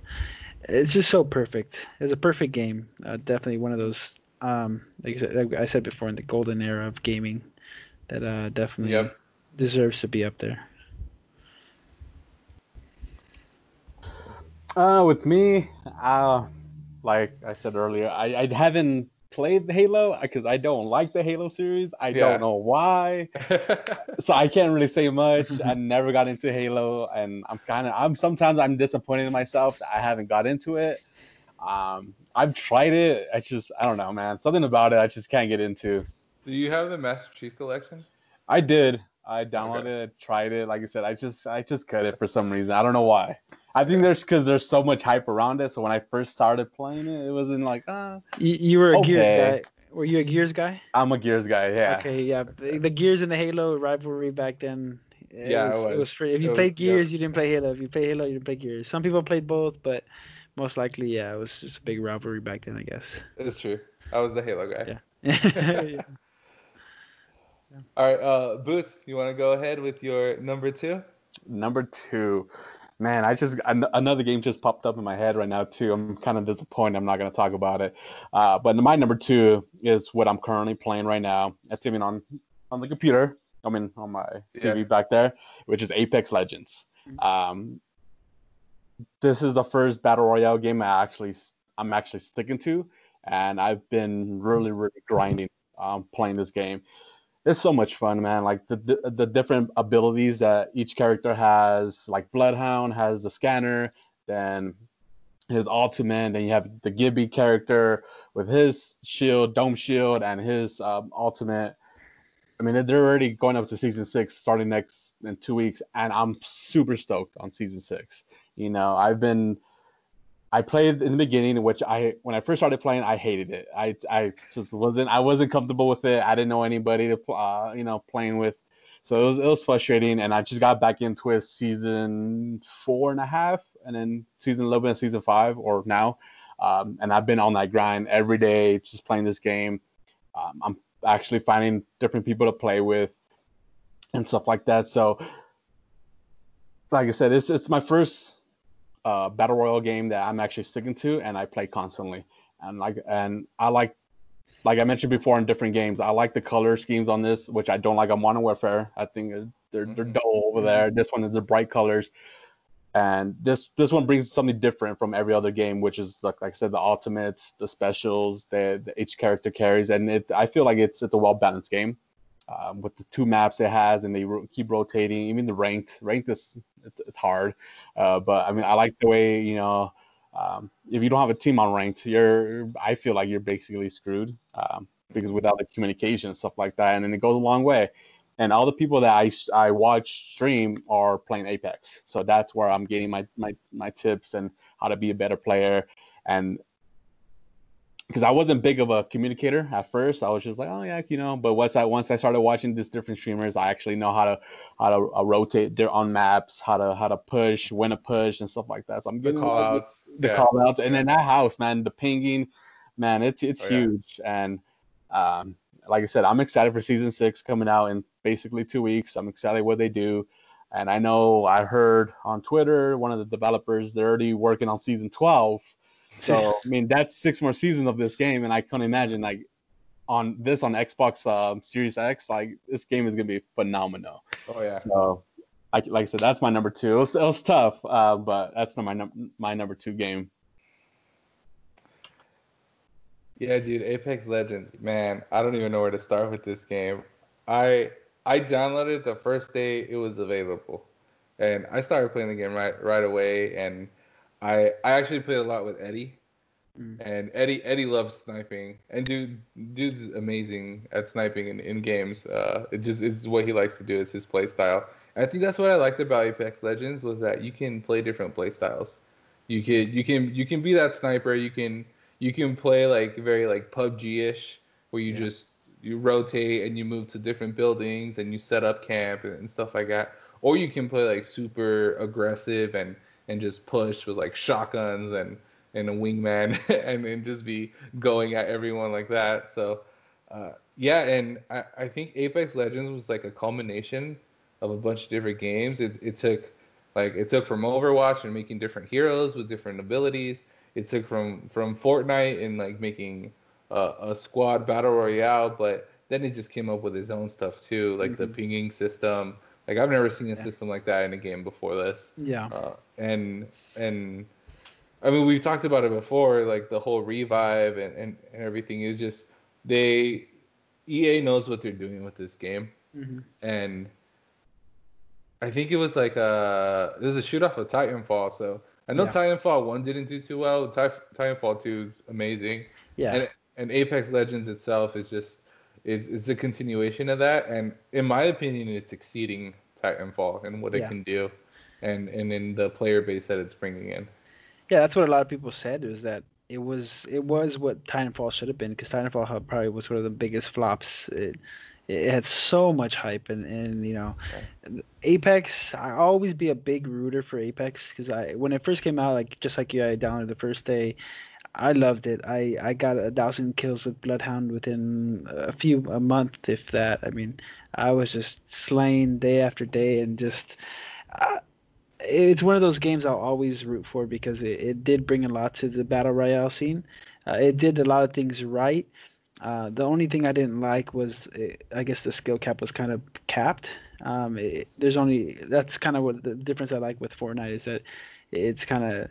it's just so perfect. It's a perfect game. Uh, definitely one of those um like I said, like I said before in the golden era of gaming that uh definitely Yep. deserves to be up there. Uh, with me, uh, like I said earlier, I, I haven't played Halo because I don't like the Halo series. I Yeah. don't know why. so I can't really say much. I never got into Halo, and I'm kind of I'm sometimes I'm disappointed in myself that I haven't got into it. Um, I've tried it. I just I don't know, man. Something about it I just can't get into. Do you have the Master Chief Collection? I did. I downloaded it, tried it. Like I said, I just I just cut it for some reason. I don't know why. I think there's because there's so much hype around it. So when I first started playing it, it wasn't like ah, You, you were a Gears guy. Were you a Gears guy? I'm a Gears guy. Yeah. Okay, yeah. The the Gears and the Halo rivalry back then. It Yeah, it was, it was was. pretty. If It you was- played yeah. Gears, you didn't play Halo. If you played Halo, you didn't play Gears. Some people played both, but most likely, yeah, it was just a big rivalry back then, I guess. It's true. I was the Halo guy. Yeah. Yeah. All right, uh, Boots, you want to go ahead with your number two? Number two, man, I just an- another game just popped up in my head right now too. I'm kind of disappointed. I'm not gonna talk about it. Uh, but my number two is what I'm currently playing right now. It's even on on the computer. I mean, on my TV Yeah. back there, which is Apex Legends. Um, this is the first battle royale game I actually I'm actually sticking to, and I've been really really grinding um, playing this game it's so much fun, man. Like the, the the different abilities that each character has. Like Bloodhound has the scanner, then his ultimate, then you have the Gibby character with his shield, dome shield, and his um, ultimate. I mean, they're already going up to season six, starting next in two weeks, and I'm super stoked on season six. You know, I've been I played in the beginning, which I when I first started playing, I hated it. I I just wasn't I wasn't comfortable with it. I didn't know anybody to uh, you know playing with, so it was it was frustrating. And I just got back into it season four and a half, and then season a eleven and season five, or now. Um, and I've been on that grind every day, just playing this game. Um, I'm actually finding different people to play with, and stuff like that. So, like I said, it's it's my first uh, battle royal game that I'm actually sticking to, and I play constantly. And like, and I like, like I mentioned before in different games, I like the color schemes on this, which I don't like on Modern Warfare. I think they're they're Mhm. dull over there. This one is the bright colors, and this this one brings something different from every other game, which is like, like I said, the ultimates, the specials, the, the each character carries, and it I feel like it's it's a well balanced game. Um, with the two maps it has, and they ro- keep rotating. Even the ranked, ranked is it's, it's hard, uh, but I mean, I like the way you know, um, if you don't have a team on ranked, you're I feel like you're basically screwed um, because without the communication and stuff like that, and then it goes a long way. And all the people that I I watch stream are playing Apex, so that's where I'm getting my my my tips and how to be a better player. And because I wasn't big of a communicator at first, I was just like, oh yeah, you know. But once I once I started watching these different streamers, I actually know how to how to uh, rotate their on maps, how to how to push, when to push, and stuff like that. So I'm The getting call outs. the yeah. call outs, and then that house, man, the pinging, man, it's it's Oh, yeah. huge. And um, like I said, I'm excited for season six coming out in basically two weeks. I'm excited what they do. And I know I heard on Twitter one of the developers they're already working on season 12. So I mean that's six more seasons of this game, and I can't imagine like on this on Xbox um, Series X, like this game is gonna be phenomenal. Oh yeah. So, like, like I said, that's my number two. It was, it was tough, uh, but that's not my num- my number two game. Yeah, dude, Apex Legends, man, I don't even know where to start with this game. I I downloaded the first day it was available, and I started playing the game right right away. And I I actually play a lot with Eddie, Mm. and Eddie Eddie loves sniping, and dude dude's amazing at sniping in, in games. Uh, it just it's what he likes to do. It's his play style. And I think that's what I liked about Apex Legends was that you can play different play styles. You can you can you can be that sniper. You can you can play like very like PUBG-ish, where you Yeah. just you rotate and you move to different buildings and you set up camp and, and stuff like that. Or you can play like super aggressive and and just push with like shotguns and and a wingman and, and just be going at everyone like that. So uh, yeah, and I, I think Apex Legends was like a culmination of a bunch of different games. It, it took like it took from Overwatch and making different heroes with different abilities. It took from from Fortnite and like making uh, a squad battle royale, but then it just came up with its own stuff too, like the Mhm. pinging system. Like I've never seen a Yeah. system like that in a game before this. Yeah. Uh, and and I mean, we've talked about it before, like the whole revive and, and, and everything is just they EA knows what they're doing with this game, Mm-hmm. and I think it was like a it was a shoot off of Titanfall. So I know Yeah. Titanfall one didn't do too well. Ti- Titanfall two is amazing, Yeah. and and Apex Legends itself is just it's it's a continuation of that, and in my opinion, it's exceeding Titanfall and what Yeah. it can do, and and in the player base that it's bringing in. Yeah, that's what a lot of people said was that it was it was what Titanfall should have been because Titanfall probably was one of the biggest flops. It, it had so much hype and, and you know Apex. I always be a big rooter for Apex because I when it first came out, like just like you, I downloaded the first day. I loved it. I, I got a thousand kills with Bloodhound within a few a month, if that. I mean, I was just slain day after day and just. Uh, it's one of those games I'll always root for because it, it did bring a lot to the battle royale scene. Uh, it did a lot of things right. Uh, the only thing I didn't like was, uh I guess, the skill cap was kind of capped. Um, it, there's only that's kind of what the difference I like with Fortnite is that it's kind of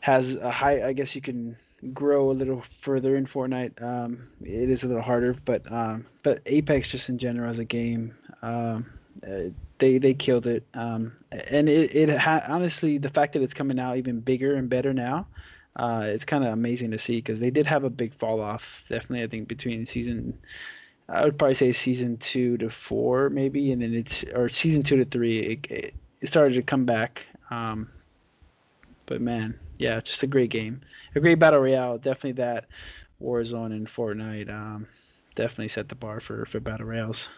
has a high. I guess you can grow a little further in Fortnite. Um, it is a little harder, but um, but Apex just in general as a game, um, uh, they they killed it. Um, and it it ha- honestly the fact that it's coming out even bigger and better now, uh, it's kind of amazing to see because they did have a big fall off. Definitely, I think between season. I would probably say season two to four, maybe, and then it's or season two to three. It, it, started to come back. Um, but man, yeah, just a great game, a great battle royale. Definitely that Warzone and Fortnite um, definitely set the bar for for battle royales.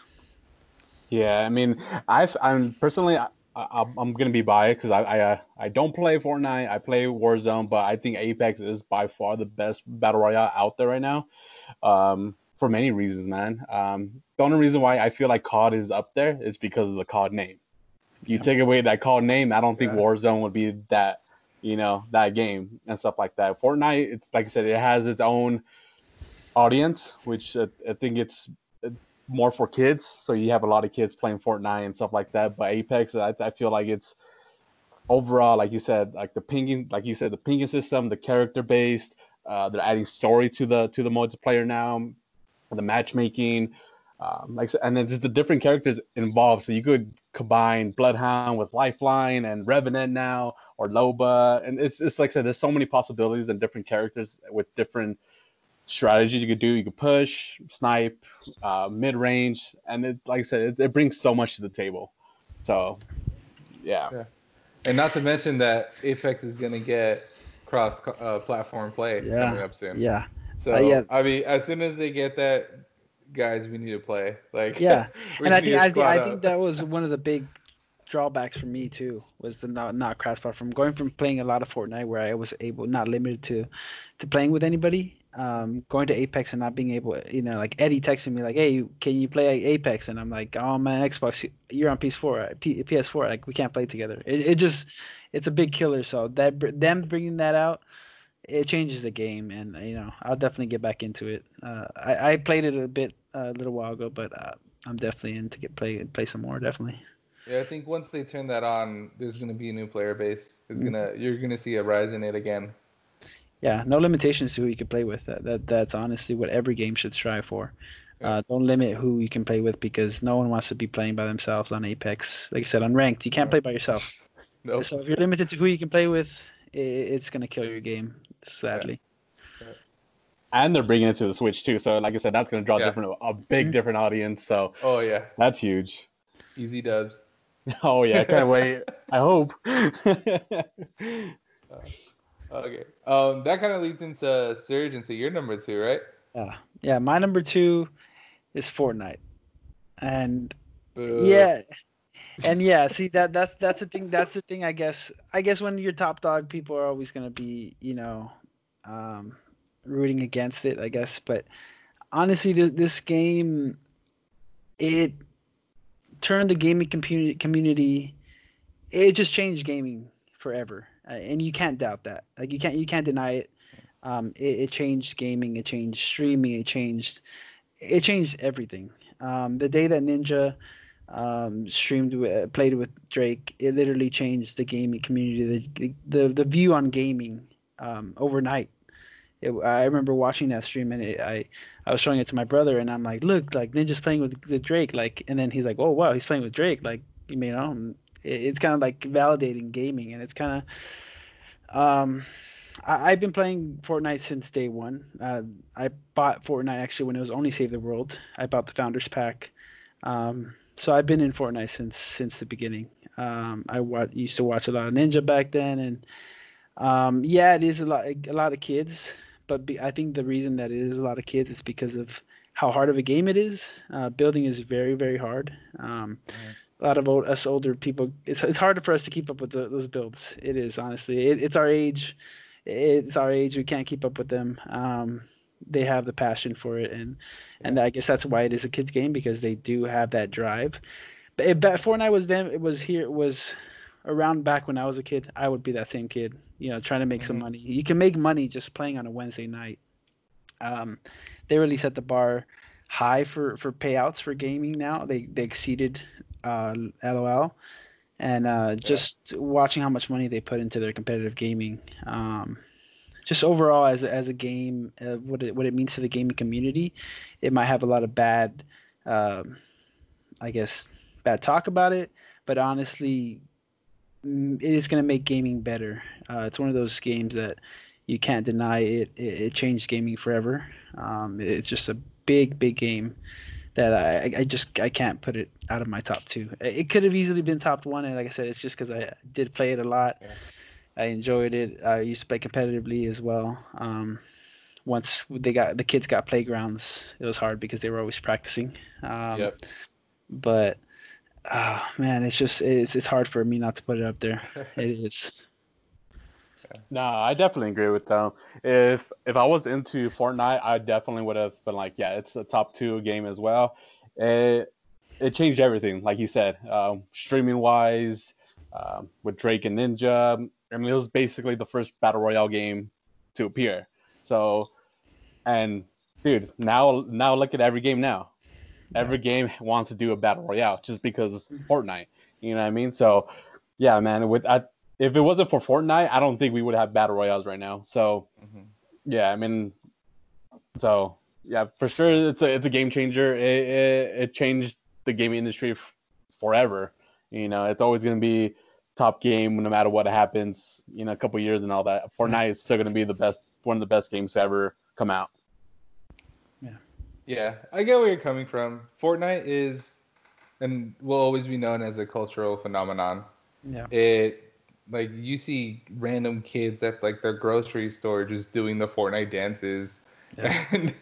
Yeah, I mean, I've I'm personally I, I, I'm gonna be biased because I I, uh, I don't play Fortnite. I play Warzone, but I think Apex is by far the best battle royale out there right now, um, for many reasons, man. Um, the only reason why I feel like COD is up there is because of the COD name. You Yeah. take away that COD name, I don't think Yeah. Warzone would be that, you know, that game and stuff like that. Fortnite, it's like I said, it has its own audience, which uh, I think it's more for kids. So you have a lot of kids playing Fortnite and stuff like that. But Apex, I, I feel like it's overall, like you said, like the pinging, like you said, the pinging system, the character based. Uh, they're adding story to the to the multiplayer now, the matchmaking, um, like and then just the different characters involved. So you could combine Bloodhound with Lifeline and Revenant now, or Loba, and it's it's like I said, there's so many possibilities and different characters with different strategies you could do. You could push, snipe, uh, mid range, and it, like I said, it, it brings so much to the table. So, yeah, And not to mention that Apex is gonna get cross uh, platform play Yeah, coming up soon. Yeah, So Uh, yeah. I mean, as soon as they get that, guys, we need to play. Like Yeah, and I think I think, I think that was one of the big drawbacks for me too was the not not cross platform going from playing a lot of Fortnite where I was able not limited to to playing with anybody um going to Apex and not being able you know like Eddie texting me like hey can you play Apex? And I'm like oh man Xbox you're on PS4 P- PS4 like we can't play together. It, it just it's a big killer. So that them bringing that out it changes the game and you know I'll definitely get back into it. Uh, I, I played it a bit uh, a little while ago but uh, I'm definitely in to get play play some more definitely Yeah, I think once they turn that on, there's gonna be a new player base. It's Mhm. gonna you're gonna see a rise in it again. Yeah, no limitations to who you can play with. That, that that's honestly what every game should strive for. Yeah. Uh, don't limit who you can play with because no one wants to be playing by themselves on Apex. Like I said, on ranked, you can't play by yourself. Nope. So if you're limited to who you can play with, it's gonna kill your game. Sadly. and they're bringing it to the Switch too. So, like I said, that's going to draw Yeah. different a big Mhm. different audience. So Oh yeah, that's huge. easy dubs. Oh yeah, I can't wait. I hope. Okay. Um, that kind of leads into Surge into your number two, right? Yeah. Yeah. My number two is Fortnite, and Boo. yeah and yeah see that that's that's the thing that's the thing i guess i guess when you're top dog people are always going to be you know um rooting against it i guess but honestly th- this game it turned the gaming community it just changed gaming forever uh, and you can't doubt that like you can't you can't deny it um it, it changed gaming it changed streaming it changed it changed everything um the day that ninja um, streamed with, played with Drake, it literally changed the gaming community. The, the the view on gaming um, overnight. It, I remember watching that stream and it, I I was showing it to my brother and I'm like, look, like Ninja's playing with, with Drake, like, and then he's like, oh wow, he's playing with Drake, like, you know, it, it's kind of like validating gaming and it's kind of, um, I, have been playing Fortnite since day one. Uh, I bought Fortnite actually when it was only Save the World. I bought the Founders Pack. Um, so I've been in Fortnite since since the beginning. Um, I wa- used to watch a lot of Ninja back then, and um, yeah, it is a lot a lot of kids. But be, I think the reason that it is a lot of kids is because of how hard of a game it is. Uh, building is very very hard. Um, A lot of old, us older people, it's it's harder for us to keep up with the, those builds. It is honestly, it, it's our age. It's our age. We can't keep up with them. Um, they have the passion for it, and and I guess that's why it is a kids game because they do have that drive. But if Fortnite was them, it was here, it was around back when I was a kid. I would be that same kid, you know, trying to make mm-hmm. some money. You can make money just playing on a Wednesday night. Um, they really set the bar high for for payouts for gaming now. They they exceeded uh, LOL and uh, just watching how much money they put into their competitive gaming. Um, just overall as a, as a game, uh, what it what it means to the gaming community, it might have a lot of bad, um, I guess, bad talk about it. But honestly, it is going to make gaming better. Uh, it's one of those games that you can't deny it. It, it changed gaming forever. Um, it's just a big, big game that I, I just I can't put it out of my top two. It could have easily been top one, and like I said, it's just because I did play it a lot. Yeah. I enjoyed it. I used to play competitively as well. Um, once they got the kids got playgrounds, it was hard because they were always practicing. Um, yep. But uh, man, it's just it's it's hard for me not to put it up there. it is. No, I definitely agree with them. If if I was into Fortnite, I definitely would have been like, yeah, it's a top two game as well. It it changed everything, like you said, um, streaming wise, um, with Drake and Ninja. I mean, it was basically the first battle royale game to appear. So, and dude, now now look at every game now. Every game wants to do a battle royale just because it's mm-hmm. Fortnite. You know what I mean? So, yeah, man. With I, if it wasn't for Fortnite, I don't think we would have battle royales right now. So, mm-hmm. yeah, I mean, so yeah, for sure, it's a it's a game changer. It it, it changed the gaming industry f- forever. You know, it's always gonna be top game no matter what happens in a couple years and all that. Fortnite is still going to be the best, one of the best games to ever come out. Yeah. I get where you're coming from. Fortnite is and will always be known as a cultural phenomenon. Yeah. It like you see random kids at like their grocery store just doing the Fortnite dances. Yeah. And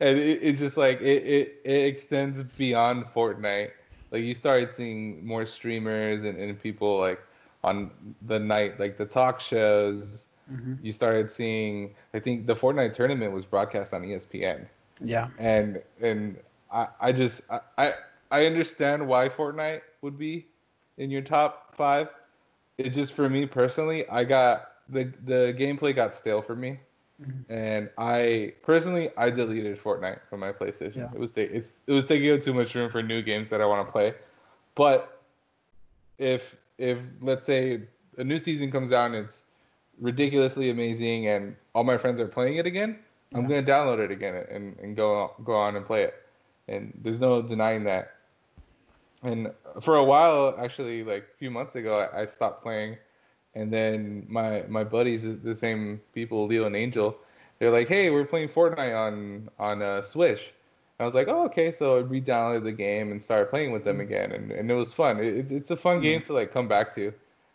and it, it's just like it, it it extends beyond Fortnite. Like you started seeing more streamers and, and people like on the night like the talk shows mm-hmm. you started seeing i think the fortnite tournament was broadcast on espn yeah. And and i i just i i understand why fortnite would be in your top five. It just for me personally i got the the gameplay got stale for me. Mm-hmm. and i personally i deleted fortnite from my playstation. Yeah. it was it's it was taking up too much room for new games that i want to play. But if if let's say a new season comes out and it's ridiculously amazing and all my friends are playing it again, yeah. I'm gonna download it again and, and go go on and play it. And there's no denying that. And for a while, actually, like a few months ago, I, I stopped playing. And then my my buddies, the same people, Leo and Angel, they're like, "Hey, we're playing Fortnite on on uh, Switch." I was like, oh, okay. So I re-downloaded the game and started playing with them mm. again, and, and it was fun. It, it's a fun game to like come back to,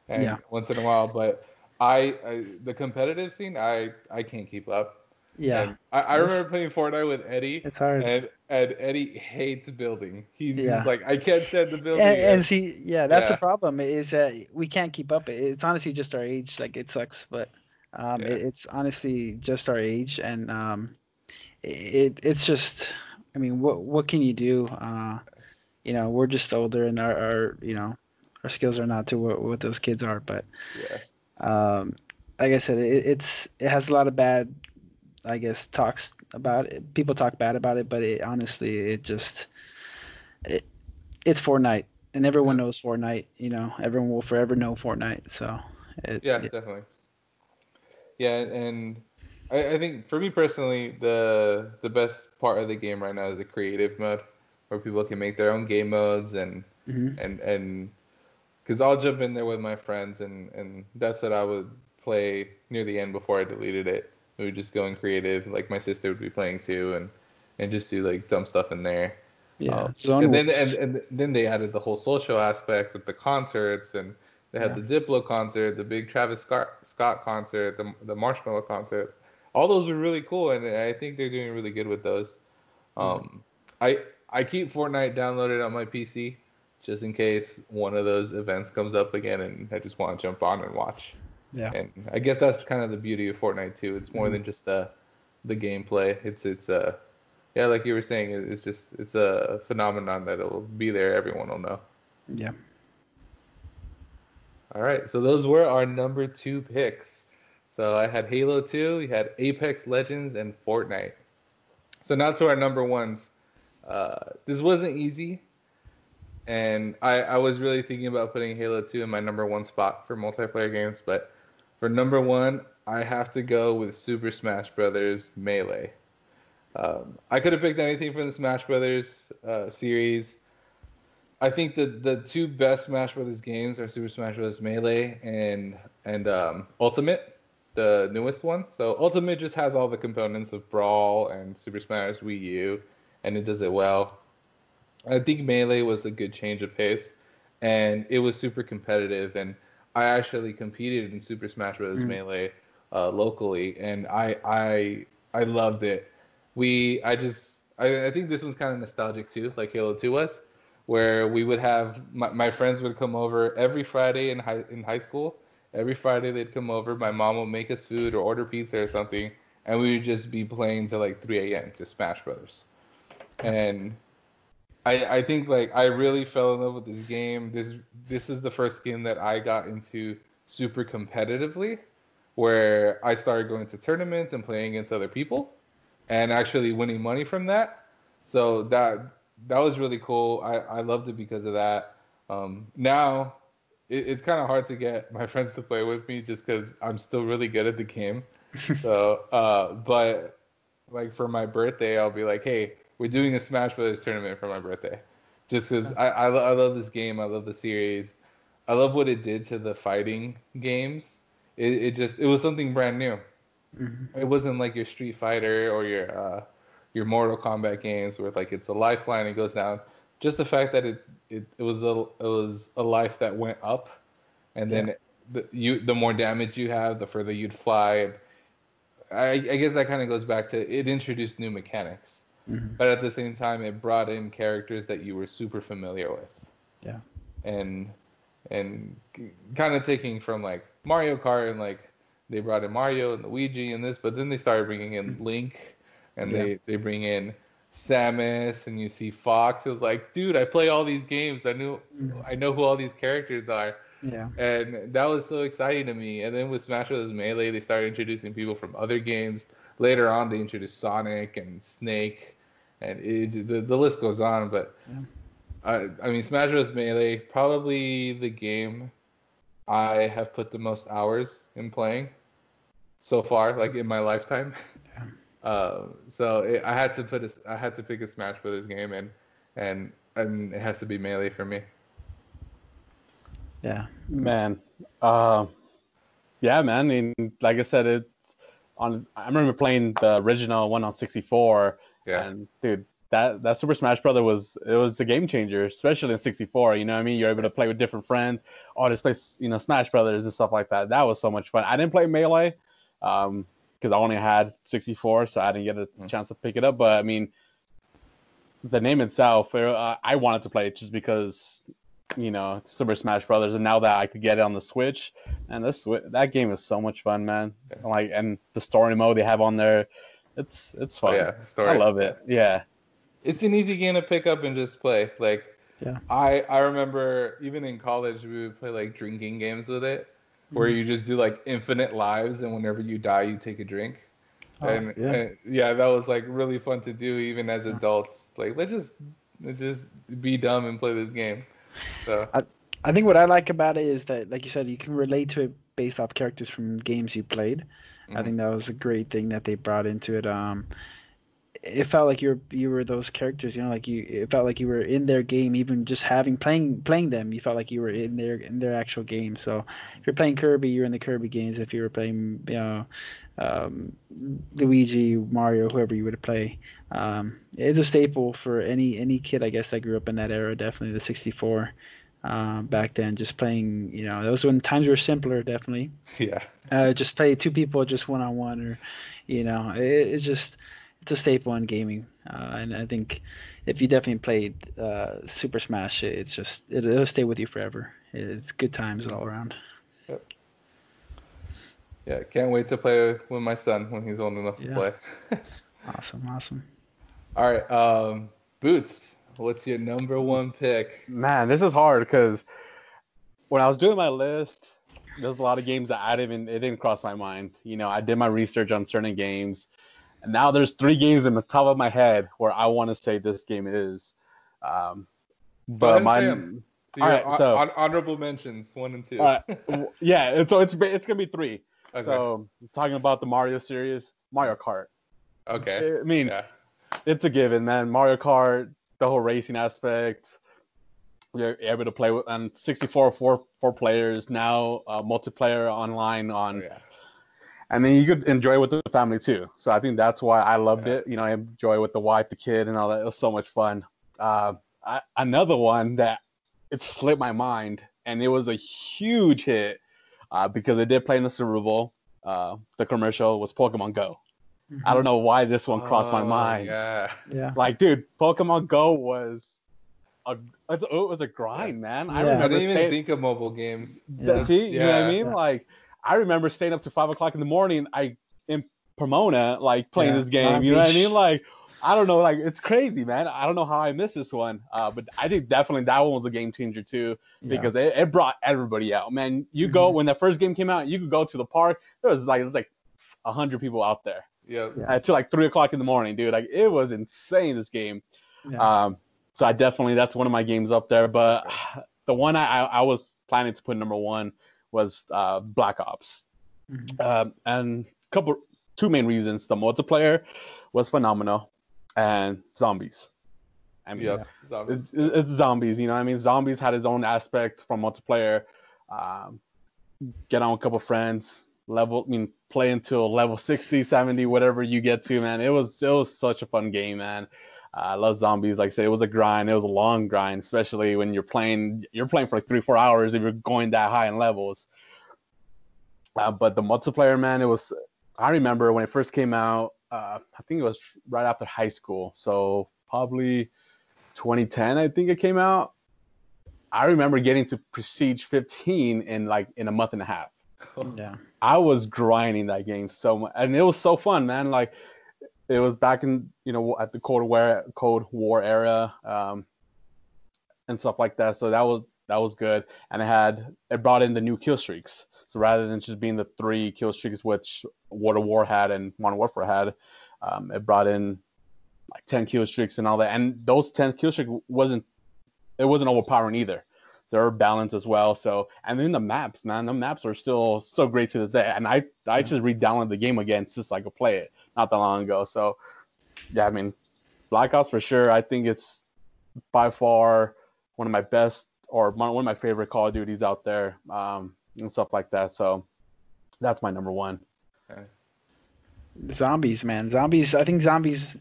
and yeah. once in a while. But I, I, the competitive scene, I I can't keep up. Yeah. I, I remember playing Fortnite with Eddie. It's hard. And, and Eddie hates building. He's, yeah. like, I can't stand the building. And, and see, yeah, that's yeah. the problem. Is that we can't keep up. It's honestly just our age. Like it sucks, but um, yeah. it, it's honestly just our age, and um, it it's just I mean, what what can you do? Uh, you know, we're just older, and our, our you know our skills are not to what, what those kids are. But yeah. um, like I said, it, it's it has a lot of bad, I guess, talks about it. People talk bad about it, but it honestly, it just it it's Fortnite, and everyone knows Fortnite. You know, everyone will forever know Fortnite. So it, yeah, it, definitely. Yeah, and I, I think for me personally, the the best part of the game right now is the creative mode, where people can make their own game modes and Mhm. and and because I'll jump in there with my friends and and that's what I would play near the end before I deleted it. We would just go in creative, like my sister would be playing too, and and just do like dumb stuff in there. Yeah. Um, and then and, and then they added the whole social aspect with the concerts and they had Yeah. the Diplo concert, the big Travis Scott, Scott concert, the the Marshmello concert. All those were really cool, and I think they're doing really good with those. Um, I I keep Fortnite downloaded on my PC just in case one of those events comes up again, and I just want to jump on and watch. Yeah. And I guess that's kind of the beauty of Fortnite too. It's more Mhm. than just the the gameplay. It's it's uh yeah, like you were saying, it's just it's a phenomenon that will be there. Everyone will know. Yeah. All right, so those were our number two picks. So I had Halo 2, you had Apex Legends, and Fortnite. So now to our number ones. Uh, this wasn't easy, and I, I was really thinking about putting Halo 2 in my number one spot for multiplayer games, but for number one, I have to go with Super Smash Brothers Melee. Um, I could have picked anything from the Smash Brothers uh, series. I think the the two best Smash Brothers games are Super Smash Bros. Melee and and um, Ultimate, the newest one. So Ultimate just has all the components of Brawl and Super Smash Wii U, and it does it well. I think Melee was a good change of pace, and it was super competitive. And I actually competed in Super Smash Bros. Mm. Melee uh, locally, and I I I loved it. We I just I, I think this was kind of nostalgic too, like Halo 2 was where we would have my, my friends would come over every Friday in high in high school. Every Friday they'd come over. My mom would make us food or order pizza or something, and we would just be playing till like 3 a.m. just Smash Brothers. And I I think like I really fell in love with this game. This this is the first game that I got into super competitively, where I started going to tournaments and playing against other people, and actually winning money from that. So that that was really cool. I, I loved it because of that. Um, now it, it's kind of hard to get my friends to play with me just because I'm still really good at the game. so, uh, but like for my birthday, I'll be like, hey, we're doing a Smash Brothers tournament for my birthday, just because I, I lo- I love this game. I love the series. I love what it did to the fighting games. It, it just it was something brand new. Mhm. It wasn't like your Street Fighter or your uh, your Mortal Kombat games where like it's a lifeline it goes down. Just the fact that it it, it was a it was a life that went up, and then the you the more damage you have, the further you'd fly. I, I guess that kind of goes back to it introduced new mechanics, Mhm. but at the same time it brought in characters that you were super familiar with. Yeah. And and kind of taking from like Mario Kart and like they brought in Mario and Luigi and this, but then they started bringing in Link, and Yeah. they they bring in Samus and you see Fox. It was like, dude, I play all these games. I knew Mhm. I know who all these characters are, Yeah. and that was so exciting to me. And then with Smash Bros. Melee, they started introducing people from other games. Later on, they introduced Sonic and Snake, and it, the the list goes on. But Yeah. I I mean, Smash Bros. Melee probably the game I have put the most hours in playing so far, like in my lifetime. Yeah. Uh, so it, I had to put a, I had to pick a Smash Brothers game, and and and it has to be Melee for me. Yeah. Man, uh, yeah, man. I mean, like I said, it's on. I remember playing the original one on 64, Yeah. and dude, that that Super Smash Brother was it was a game changer, especially in 64. You know what I mean? You're able to play with different friends. Oh, this place, you know, Smash Brothers and stuff like that. That was so much fun. I didn't play Melee, um, because I only had 64, so I didn't get a Mm. chance to pick it up. But I mean, the name itself, uh, I wanted to play it just because you know, Super Smash Brothers, and now that I could get it on the Switch, and this that game is so much fun, man. Yeah. Like, and the story mode they have on there, it's it's Oh fun. yeah, story. I love it. Yeah, It's an easy game to pick up and just play. Like, Yeah. I I remember even in college we would play like drinking games with it, where Mm-hmm. you just do like infinite lives, and whenever you die, you take a drink. Oh, and yeah. and, yeah, that was like really fun to do even as adults. Like, let's just let's just be dumb and play this game. So I think what I like about it is that, like you said, you can relate to it based off characters from games you played. I think that was a great thing that they brought into it. Um, it felt like you were you were those characters, you know, like you it felt like you were in their game, even just having playing playing them, you felt like you were in their in their actual game. So if you're playing Kirby, you're in the Kirby games. If you were playing, you know, um, Luigi, Mario, whoever you would play, um, it's a staple for any any kid, I guess, that grew up in that era. Definitely the 64. Uh, back then, just playing, you know, those when times were simpler, definitely. Yeah. Uh, just play two people, just one on one, or, you know, it, it's just it's a staple in gaming, uh, and I think if you definitely played uh, Super Smash, it's just it, will stay with you forever. It's good times all around. Yep. Yeah, can't wait to play with my son when he's old enough to Yeah. play. Awesome, awesome. All right, um, Boots, what's your number one pick? Man, this is hard because when I was doing my list, there's a lot of games that I didn't even it didn't cross my mind. You know, I did my research on certain games, and now there's three games in the top of my head where I want to say this game is. Um, but and say my 'em. So All right, so- hon- honorable mentions one and two. all right, w- yeah, it's, so it's it's gonna be three. okay. So talking about the Mario series, Mario Kart. okay. I mean, Yeah. it's a given, man. Mario Kart, the whole racing aspect. You're able to play with and 64 four four players now, uh, multiplayer online on, Oh, yeah. and then you could enjoy it with the family too. So I think that's why I loved Yeah. it. You know, I enjoy it with the wife, the kid, and all that. It was so much fun. Uh, I, another one that it slipped my mind, and it was a huge hit uh, because it did play in the Super Bowl. Uh, the commercial was Pokemon Go. I don't know why this one crossed my Oh, mind. Yeah. Yeah. Like, dude, Pokemon Go was a it was a grind, man. I Yeah. I remember didn't even staying. think of mobile games. Yeah. See, you know what I mean? Yeah. Like, I remember staying up to five o'clock in the morning. I in Pomona, like playing Yeah. this game. Long You know what I mean? Like, I don't know, like it's crazy, man. I don't know how I missed this one. Uh, but I think definitely that one was a game changer too Yeah. because it, it brought everybody out. Man, you go Mhm. when that first game came out, you could go to the park. There was like it was like a hundred people out there Yeah. Yeah. uh, like three o'clock in the morning, dude. Like it was insane this game. Yeah. Um, so I definitely that's one of my games up there. But the one I, I, I was planning to put number one was uh, Black Ops, Mhm. um, and couple two main reasons. The multiplayer was phenomenal, and zombies. I mean, Yep. Zombies. it's, it's zombies. You know, what I mean, zombies had its own aspect from multiplayer. Um, get on with a couple friends, level, I mean, play until level 60, 70, whatever you get to, man. It was it was such a fun game, man. Uh, I love zombies. Like I say, it was a grind. It was a long grind, especially when you're playing. You're playing for like three, four hours if you're going that high in levels. Uh, but the multiplayer, man, it was. I remember when it first came out. Uh, I think it was right after high school, so probably 2010, I think it came out. I remember getting to Prestige 15 in like in a month and a half. Yeah. I was grinding that game so much, and it was so fun, man. Like it was back in you know at the Cold War Cold War era, um, and stuff like that. So that was that was good, and it had it brought in the new kill streaks. So rather than just being the three kill streaks which World at War had and Modern Warfare had, um, it brought in like 10 kill streaks and all that. And those 10 kill streaks wasn't it wasn't overpowering either. They were balanced as well. So and then the maps, man, the maps are still so great to this day. And I I just re-downloaded the game again just so I could play it not that long ago. So yeah, I mean Black Ops for sure. I think it's by far one of my best or my, one of my favorite Call of Duties out there um, and stuff like that. So that's my number one. Okay. Zombies, man. Zombies. I think zombies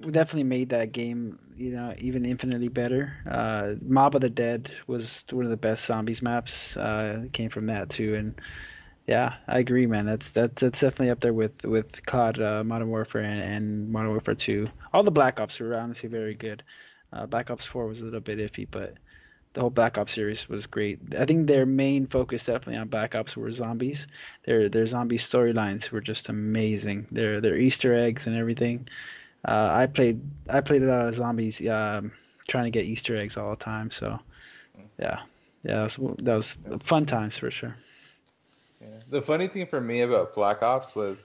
definitely made that game, you know, even infinitely better. Uh, Mob of the Dead was one of the best zombies maps. Uh, came from that too, and yeah, I agree, man. That's that's that's definitely up there with with COD, uh, Modern Warfare, and, and Modern Warfare 2. All the Black Ops were honestly very good. Uh, Black Ops 4 was a little bit iffy, but the whole Black Ops series was great. I think their main focus definitely on Black Ops were zombies. Their their zombie storylines were just amazing. Their their Easter eggs and everything. Uh, I played I played a lot of zombies, um, trying to get Easter eggs all the time. So yeah, yeah, that was, that was fun times for sure. Yeah. The funny thing for me about Black Ops was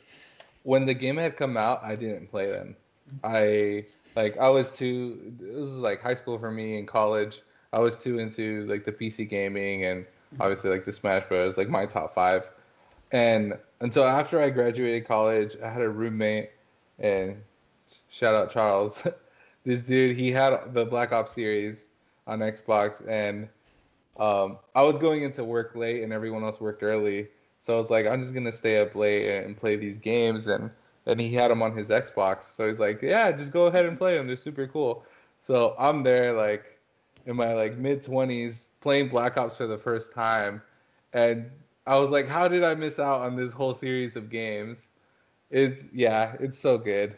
when the game had come out, I didn't play them. I like I was too. It was like high school for me in college. I was too into like the PC gaming and obviously like the Smash Bros. Like my top five. And until after I graduated college, I had a roommate, and shout out Charles. this dude, he had the Black Ops series on Xbox, and um, I was going into work late, and everyone else worked early. So I was like, I'm just gonna stay up late and play these games, and then he had them on his Xbox. So he's like, yeah, just go ahead and play them. They're super cool. So I'm there like in my like mid 20s playing Black Ops for the first time, and I was like, how did I miss out on this whole series of games? It's yeah, it's so good.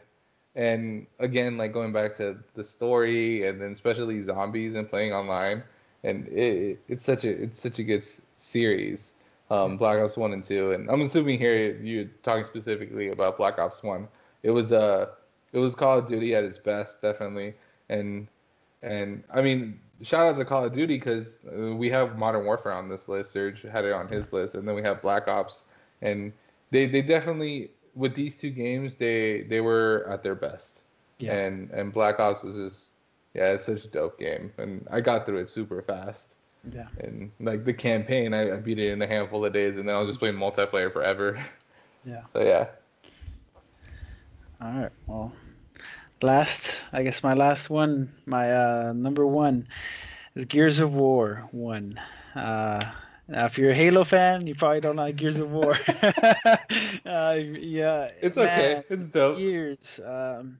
And again, like going back to the story and then especially zombies and playing online, and it, it's such a it's such a good series. Um, Black Ops One and Two, and I'm assuming here you're talking specifically about Black Ops One. It was uh it was Call of Duty at its best, definitely, and and I mean shout out to Call of Duty because uh, we have Modern Warfare on this list. Serge had it on his list, and then we have Black Ops, and they they definitely with these two games they they were at their best. Yeah. And and Black Ops was just yeah, it's such a dope game, and I got through it super fast. Yeah. And like the campaign, I, I beat it in a handful of days, and then I was just playing multiplayer forever. Yeah. So yeah. All right. Well, last, I guess my last one, my uh, number one is Gears of War one. Uh, now, if you're a Halo fan, you probably don't like Gears of War. uh, yeah, it's man, okay. It's dope. Gears, um,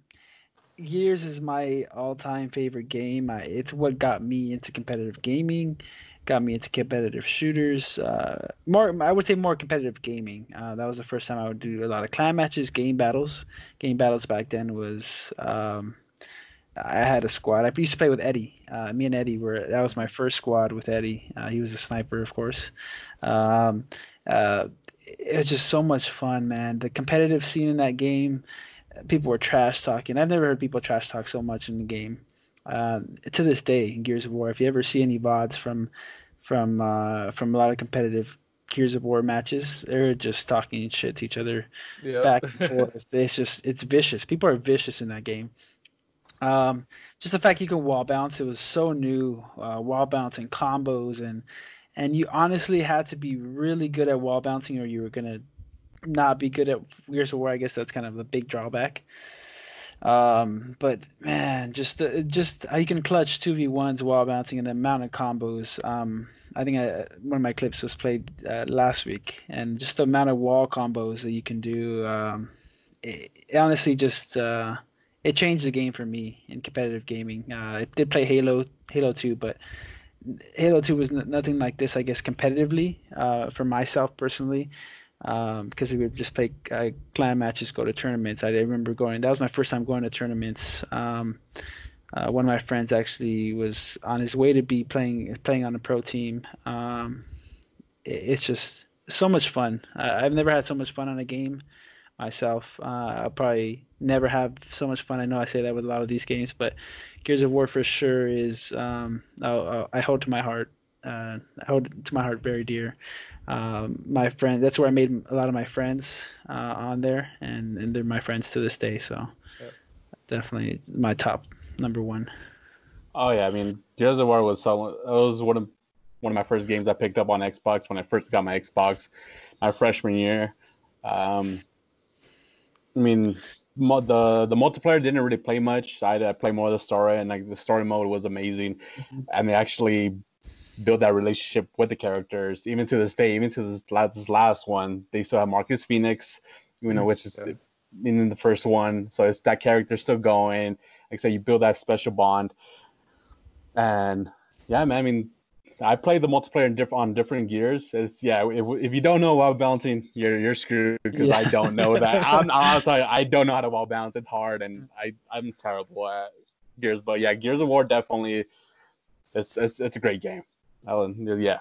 Gears is my all-time favorite game. I, it's what got me into competitive gaming got me into competitive shooters. Uh, more, I would say more competitive gaming. Uh, that was the first time I would do a lot of clan matches, game battles. Game battles back then was um, I had a squad. I used to play with Eddie. Uh, me and Eddie were that was my first squad with Eddie. Uh, he was a sniper, of course. Um, uh, it was just so much fun, man. The competitive scene in that game. People were trash talking. I've never heard people trash talk so much in the game uh, to this day in Gears of War. If you ever see any vods from from uh, from a lot of competitive Gears of War matches, they're just talking shit to each other yep. back and forth. it's just it's vicious. People are vicious in that game. Um, just the fact you can wall bounce, it was so new. Uh, wall bouncing combos and and you honestly had to be really good at wall bouncing or you were gonna not be good at Gears of War. I guess that's kind of a big drawback. Um, but man, just the, just how you can clutch two v ones while bouncing and then mounted combos. Um, I think I, one of my clips was played uh, last week, and just the amount of wall combos that you can do. Um, it honestly just uh, it changed the game for me in competitive gaming. Uh, I did play Halo Halo 2, but Halo 2 was n- nothing like this, I guess, competitively uh, for myself personally um, because we would just play uh, clan matches, go to tournaments. I remember going. That was my first time going to tournaments. Um, uh, one of my friends actually was on his way to be playing playing on a pro team. Um, it, it's just so much fun. I, have never had so much fun on a game myself. Uh, I'll probably never have so much fun. I know I say that with a lot of these games, but Gears of War for sure is um, I, I hold to my heart. Uh, I hold to my heart very dear um, my friend that's where I made a lot of my friends uh, on there, and, and they're my friends to this day. So yep. definitely my top number one. Oh yeah, I mean Gears of War was so it was one of one of my first games I picked up on Xbox when I first got my Xbox my freshman year. Um, I mean the the multiplayer didn't really play much. I had to play more of the story, and like the story mode was amazing, mm-hmm. and they actually build that relationship with the characters. Even to this day, even to this last, this last one, they still have Marcus Phoenix, you know, mm-hmm. which is yeah. in the first one. So it's that character still going. Like I said, you build that special bond. And yeah, man, I mean, I played the multiplayer diff- on different gears. It's yeah. If, if you don't know wall bouncing, you're you're screwed because yeah. I don't know that. I'm, I'll tell you, I don't know how to wall bounce. It's hard, and I I'm terrible at gears. But yeah, Gears of War definitely. It's it's it's a great game. Alan, yeah.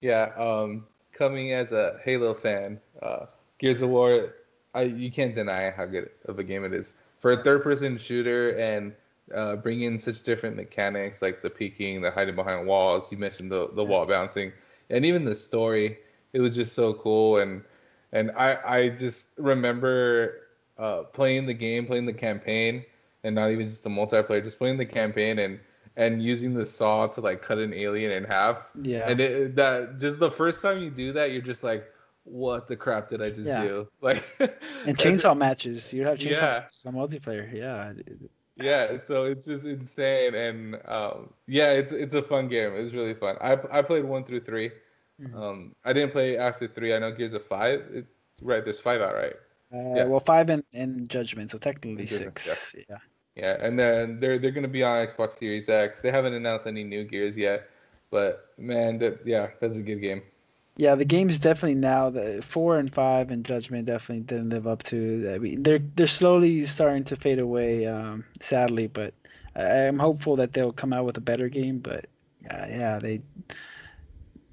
Yeah, um, coming as a Halo fan, uh, Gears of War, I you can't deny how good of a game it is for a third-person shooter and uh, bring in such different mechanics like the peeking, the hiding behind walls. You mentioned the the wall bouncing, and even the story. It was just so cool, and and I I just remember uh, playing the game, playing the campaign, and not even just the multiplayer, just playing the campaign and and using the saw to like cut an alien in half. Yeah. And it, that just the first time you do that, you're just like, what the crap did I just Yeah. do? Like and chainsaw matches. You have chainsaw Yeah. matches on multiplayer. Yeah. Yeah, so it's just insane, and um, yeah, it's it's a fun game. It's really fun. I I played one through 3 Mhm. Um, I didn't play after three. I know Gears of Five. It, right, there's five out, right? Uh, Yeah. Well, five and, and Judgment, so technically Judgment, six. Yeah. Yeah, and then they're they're gonna be on Xbox Series X. They haven't announced any new Gears yet, but man, that yeah, that's a good game. Yeah, the game's definitely now the four and five and Judgment definitely didn't live up to. I mean, they're they're slowly starting to fade away, um, sadly. But I- I'm hopeful that they'll come out with a better game. But uh, yeah, they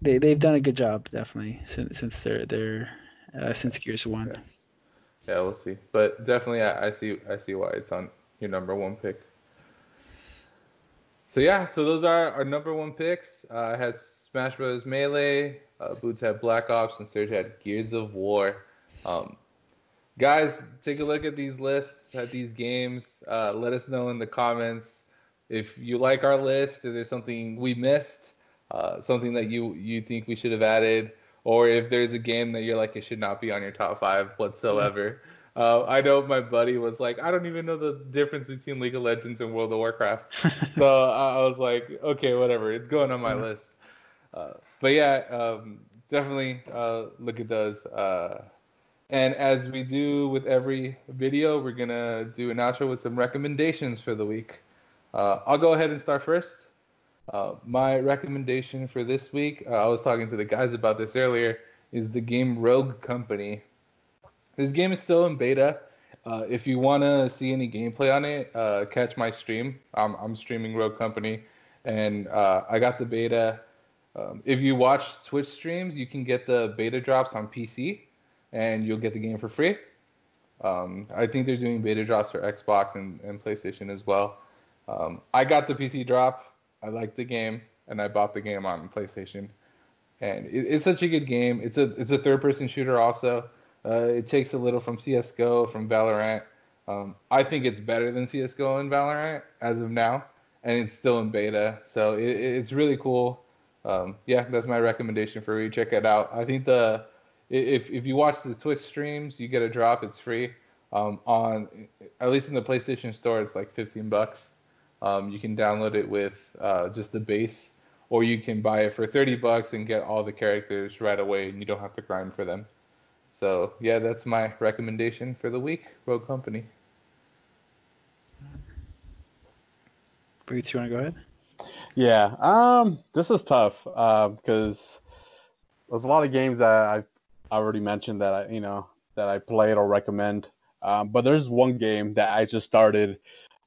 they they've done a good job definitely since since they're they're uh, since Gears One. Yeah. Yeah, we'll see. But definitely, I, I see I see why it's on your number one pick. So yeah, so those are our number one picks. Uh, I had Smash Bros. Melee, uh, Boots had Black Ops, and Serge had Gears of War. Um, guys, take a look at these lists, at these games. Uh, let us know in the comments if you like our list, if there's something we missed, uh, something that you you think we should have added, or if there's a game that you're like it should not be on your top five whatsoever. Uh, I know my buddy was like, I don't even know the difference between League of Legends and World of Warcraft. so I I was like, okay, whatever, it's going on my Yeah. list. Uh, but yeah, um, definitely uh, look at those. Uh, and as we do with every video, we're gonna do an outro with some recommendations for the week. Uh, I'll go ahead and start first. Uh, my recommendation for this week, uh, I was talking to the guys about this earlier, is the game Rogue Company. This game is still in beta. Uh, if you want to see any gameplay on it, uh, catch my stream. I'm, I'm streaming Rogue Company, and uh, I got the beta. Um, if you watch Twitch streams, you can get the beta drops on PC, and you'll get the game for free. Um, I think they're doing beta drops for Xbox and, and PlayStation as well. Um, I got the PC drop. I liked the game, and I bought the game on PlayStation. And it, it's such a good game. It's a it's a third person shooter also. Uh, it takes a little from CS:GO, from Valorant. Um, I think it's better than CS:GO and Valorant as of now, and it's still in beta. So it, it's really cool. Um, yeah, that's my recommendation for you. Check it out. I think the if if you watch the Twitch streams, you get a drop. It's free. Um, on at least in the PlayStation Store, it's like 15 bucks. Um, you can download it with uh, just the base, or you can buy it for 30 bucks and get all the characters right away, and you don't have to grind for them. So yeah, that's my recommendation for the week. Rogue Company. Boots, you want to go ahead? Yeah, um, this is tough uh, because there's a lot of games that I've already mentioned that I, you know, that I played or recommend. Um, but there's one game that I just started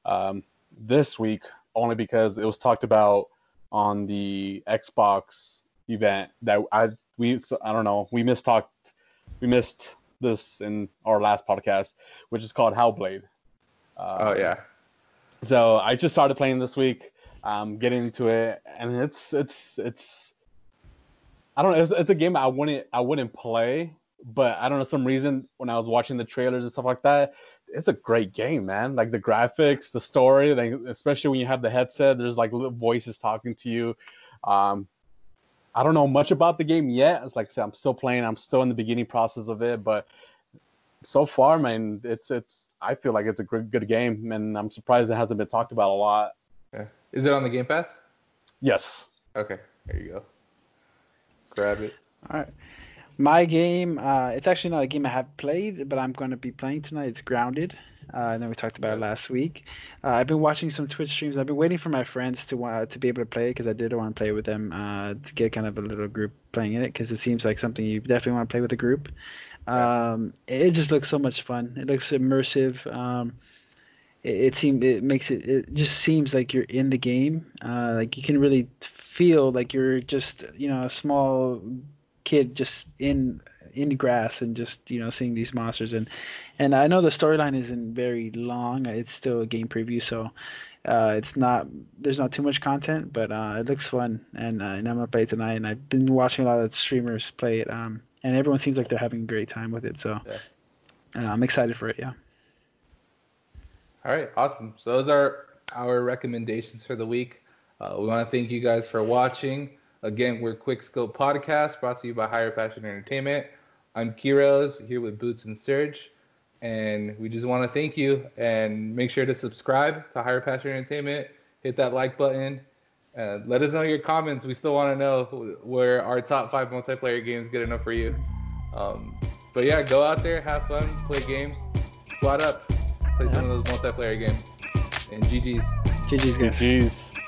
um, this week only because it was talked about on the Xbox event that I we I don't know we missed talked we missed this in our last podcast, which is called Hellblade. Uh, Oh yeah. so I just started playing this week, um, getting into it, and it's it's it's I don't know. It's, it's a game I wouldn't I wouldn't play, but I don't know some reason when I was watching the trailers and stuff like that, it's a great game, man. Like the graphics, the story, like especially when you have the headset, there's like little voices talking to you. Um, I don't know much about the game yet. It's like I said, I'm still playing. I'm still in the beginning process of it, but so far, man, it's it's. I feel like it's a good good game, and I'm surprised it hasn't been talked about a lot. yeah. Is it on the Game Pass? Yes. Okay, there you go. Grab it. All right. My game, uh, it's actually not a game I have played, but I'm going to be playing tonight. It's Grounded. Uh, I know we talked about it last week. Uh, I've been watching some Twitch streams. I've been waiting for my friends to want to be able to play because I did want to play with them uh, to get kind of a little group playing in it because it seems like something you definitely want to play with a group. Um, it just looks so much fun. It looks immersive. Um, it, it seems it makes it it just seems like you're in the game. Uh, like you can really feel like you're just you know a small kid just in in the grass and just you know seeing these monsters and and I know the storyline isn't very long. It's still a game preview, so uh, it's not there's not too much content, but uh, it looks fun and uh, and I'm gonna play it tonight. And I've been watching a lot of streamers play it, um, and everyone seems like they're having a great time with it. So Yeah. uh, I'm excited for it. Yeah. All right, awesome. So those are our recommendations for the week. Uh, we want to thank you guys for watching. Again, we're Quickscope Podcast, brought to you by Higher Passion Entertainment. I'm Kiros here with Boots and Serge, and we just want to thank you and make sure to subscribe to Higher Passion Entertainment. Hit that like button. Uh, let us know your comments. We still want to know where our top five multiplayer games good enough for you. Um, but yeah, go out there, have fun, play games, squad up, play some of those multiplayer games. And GG's. GG's guys. Jeez.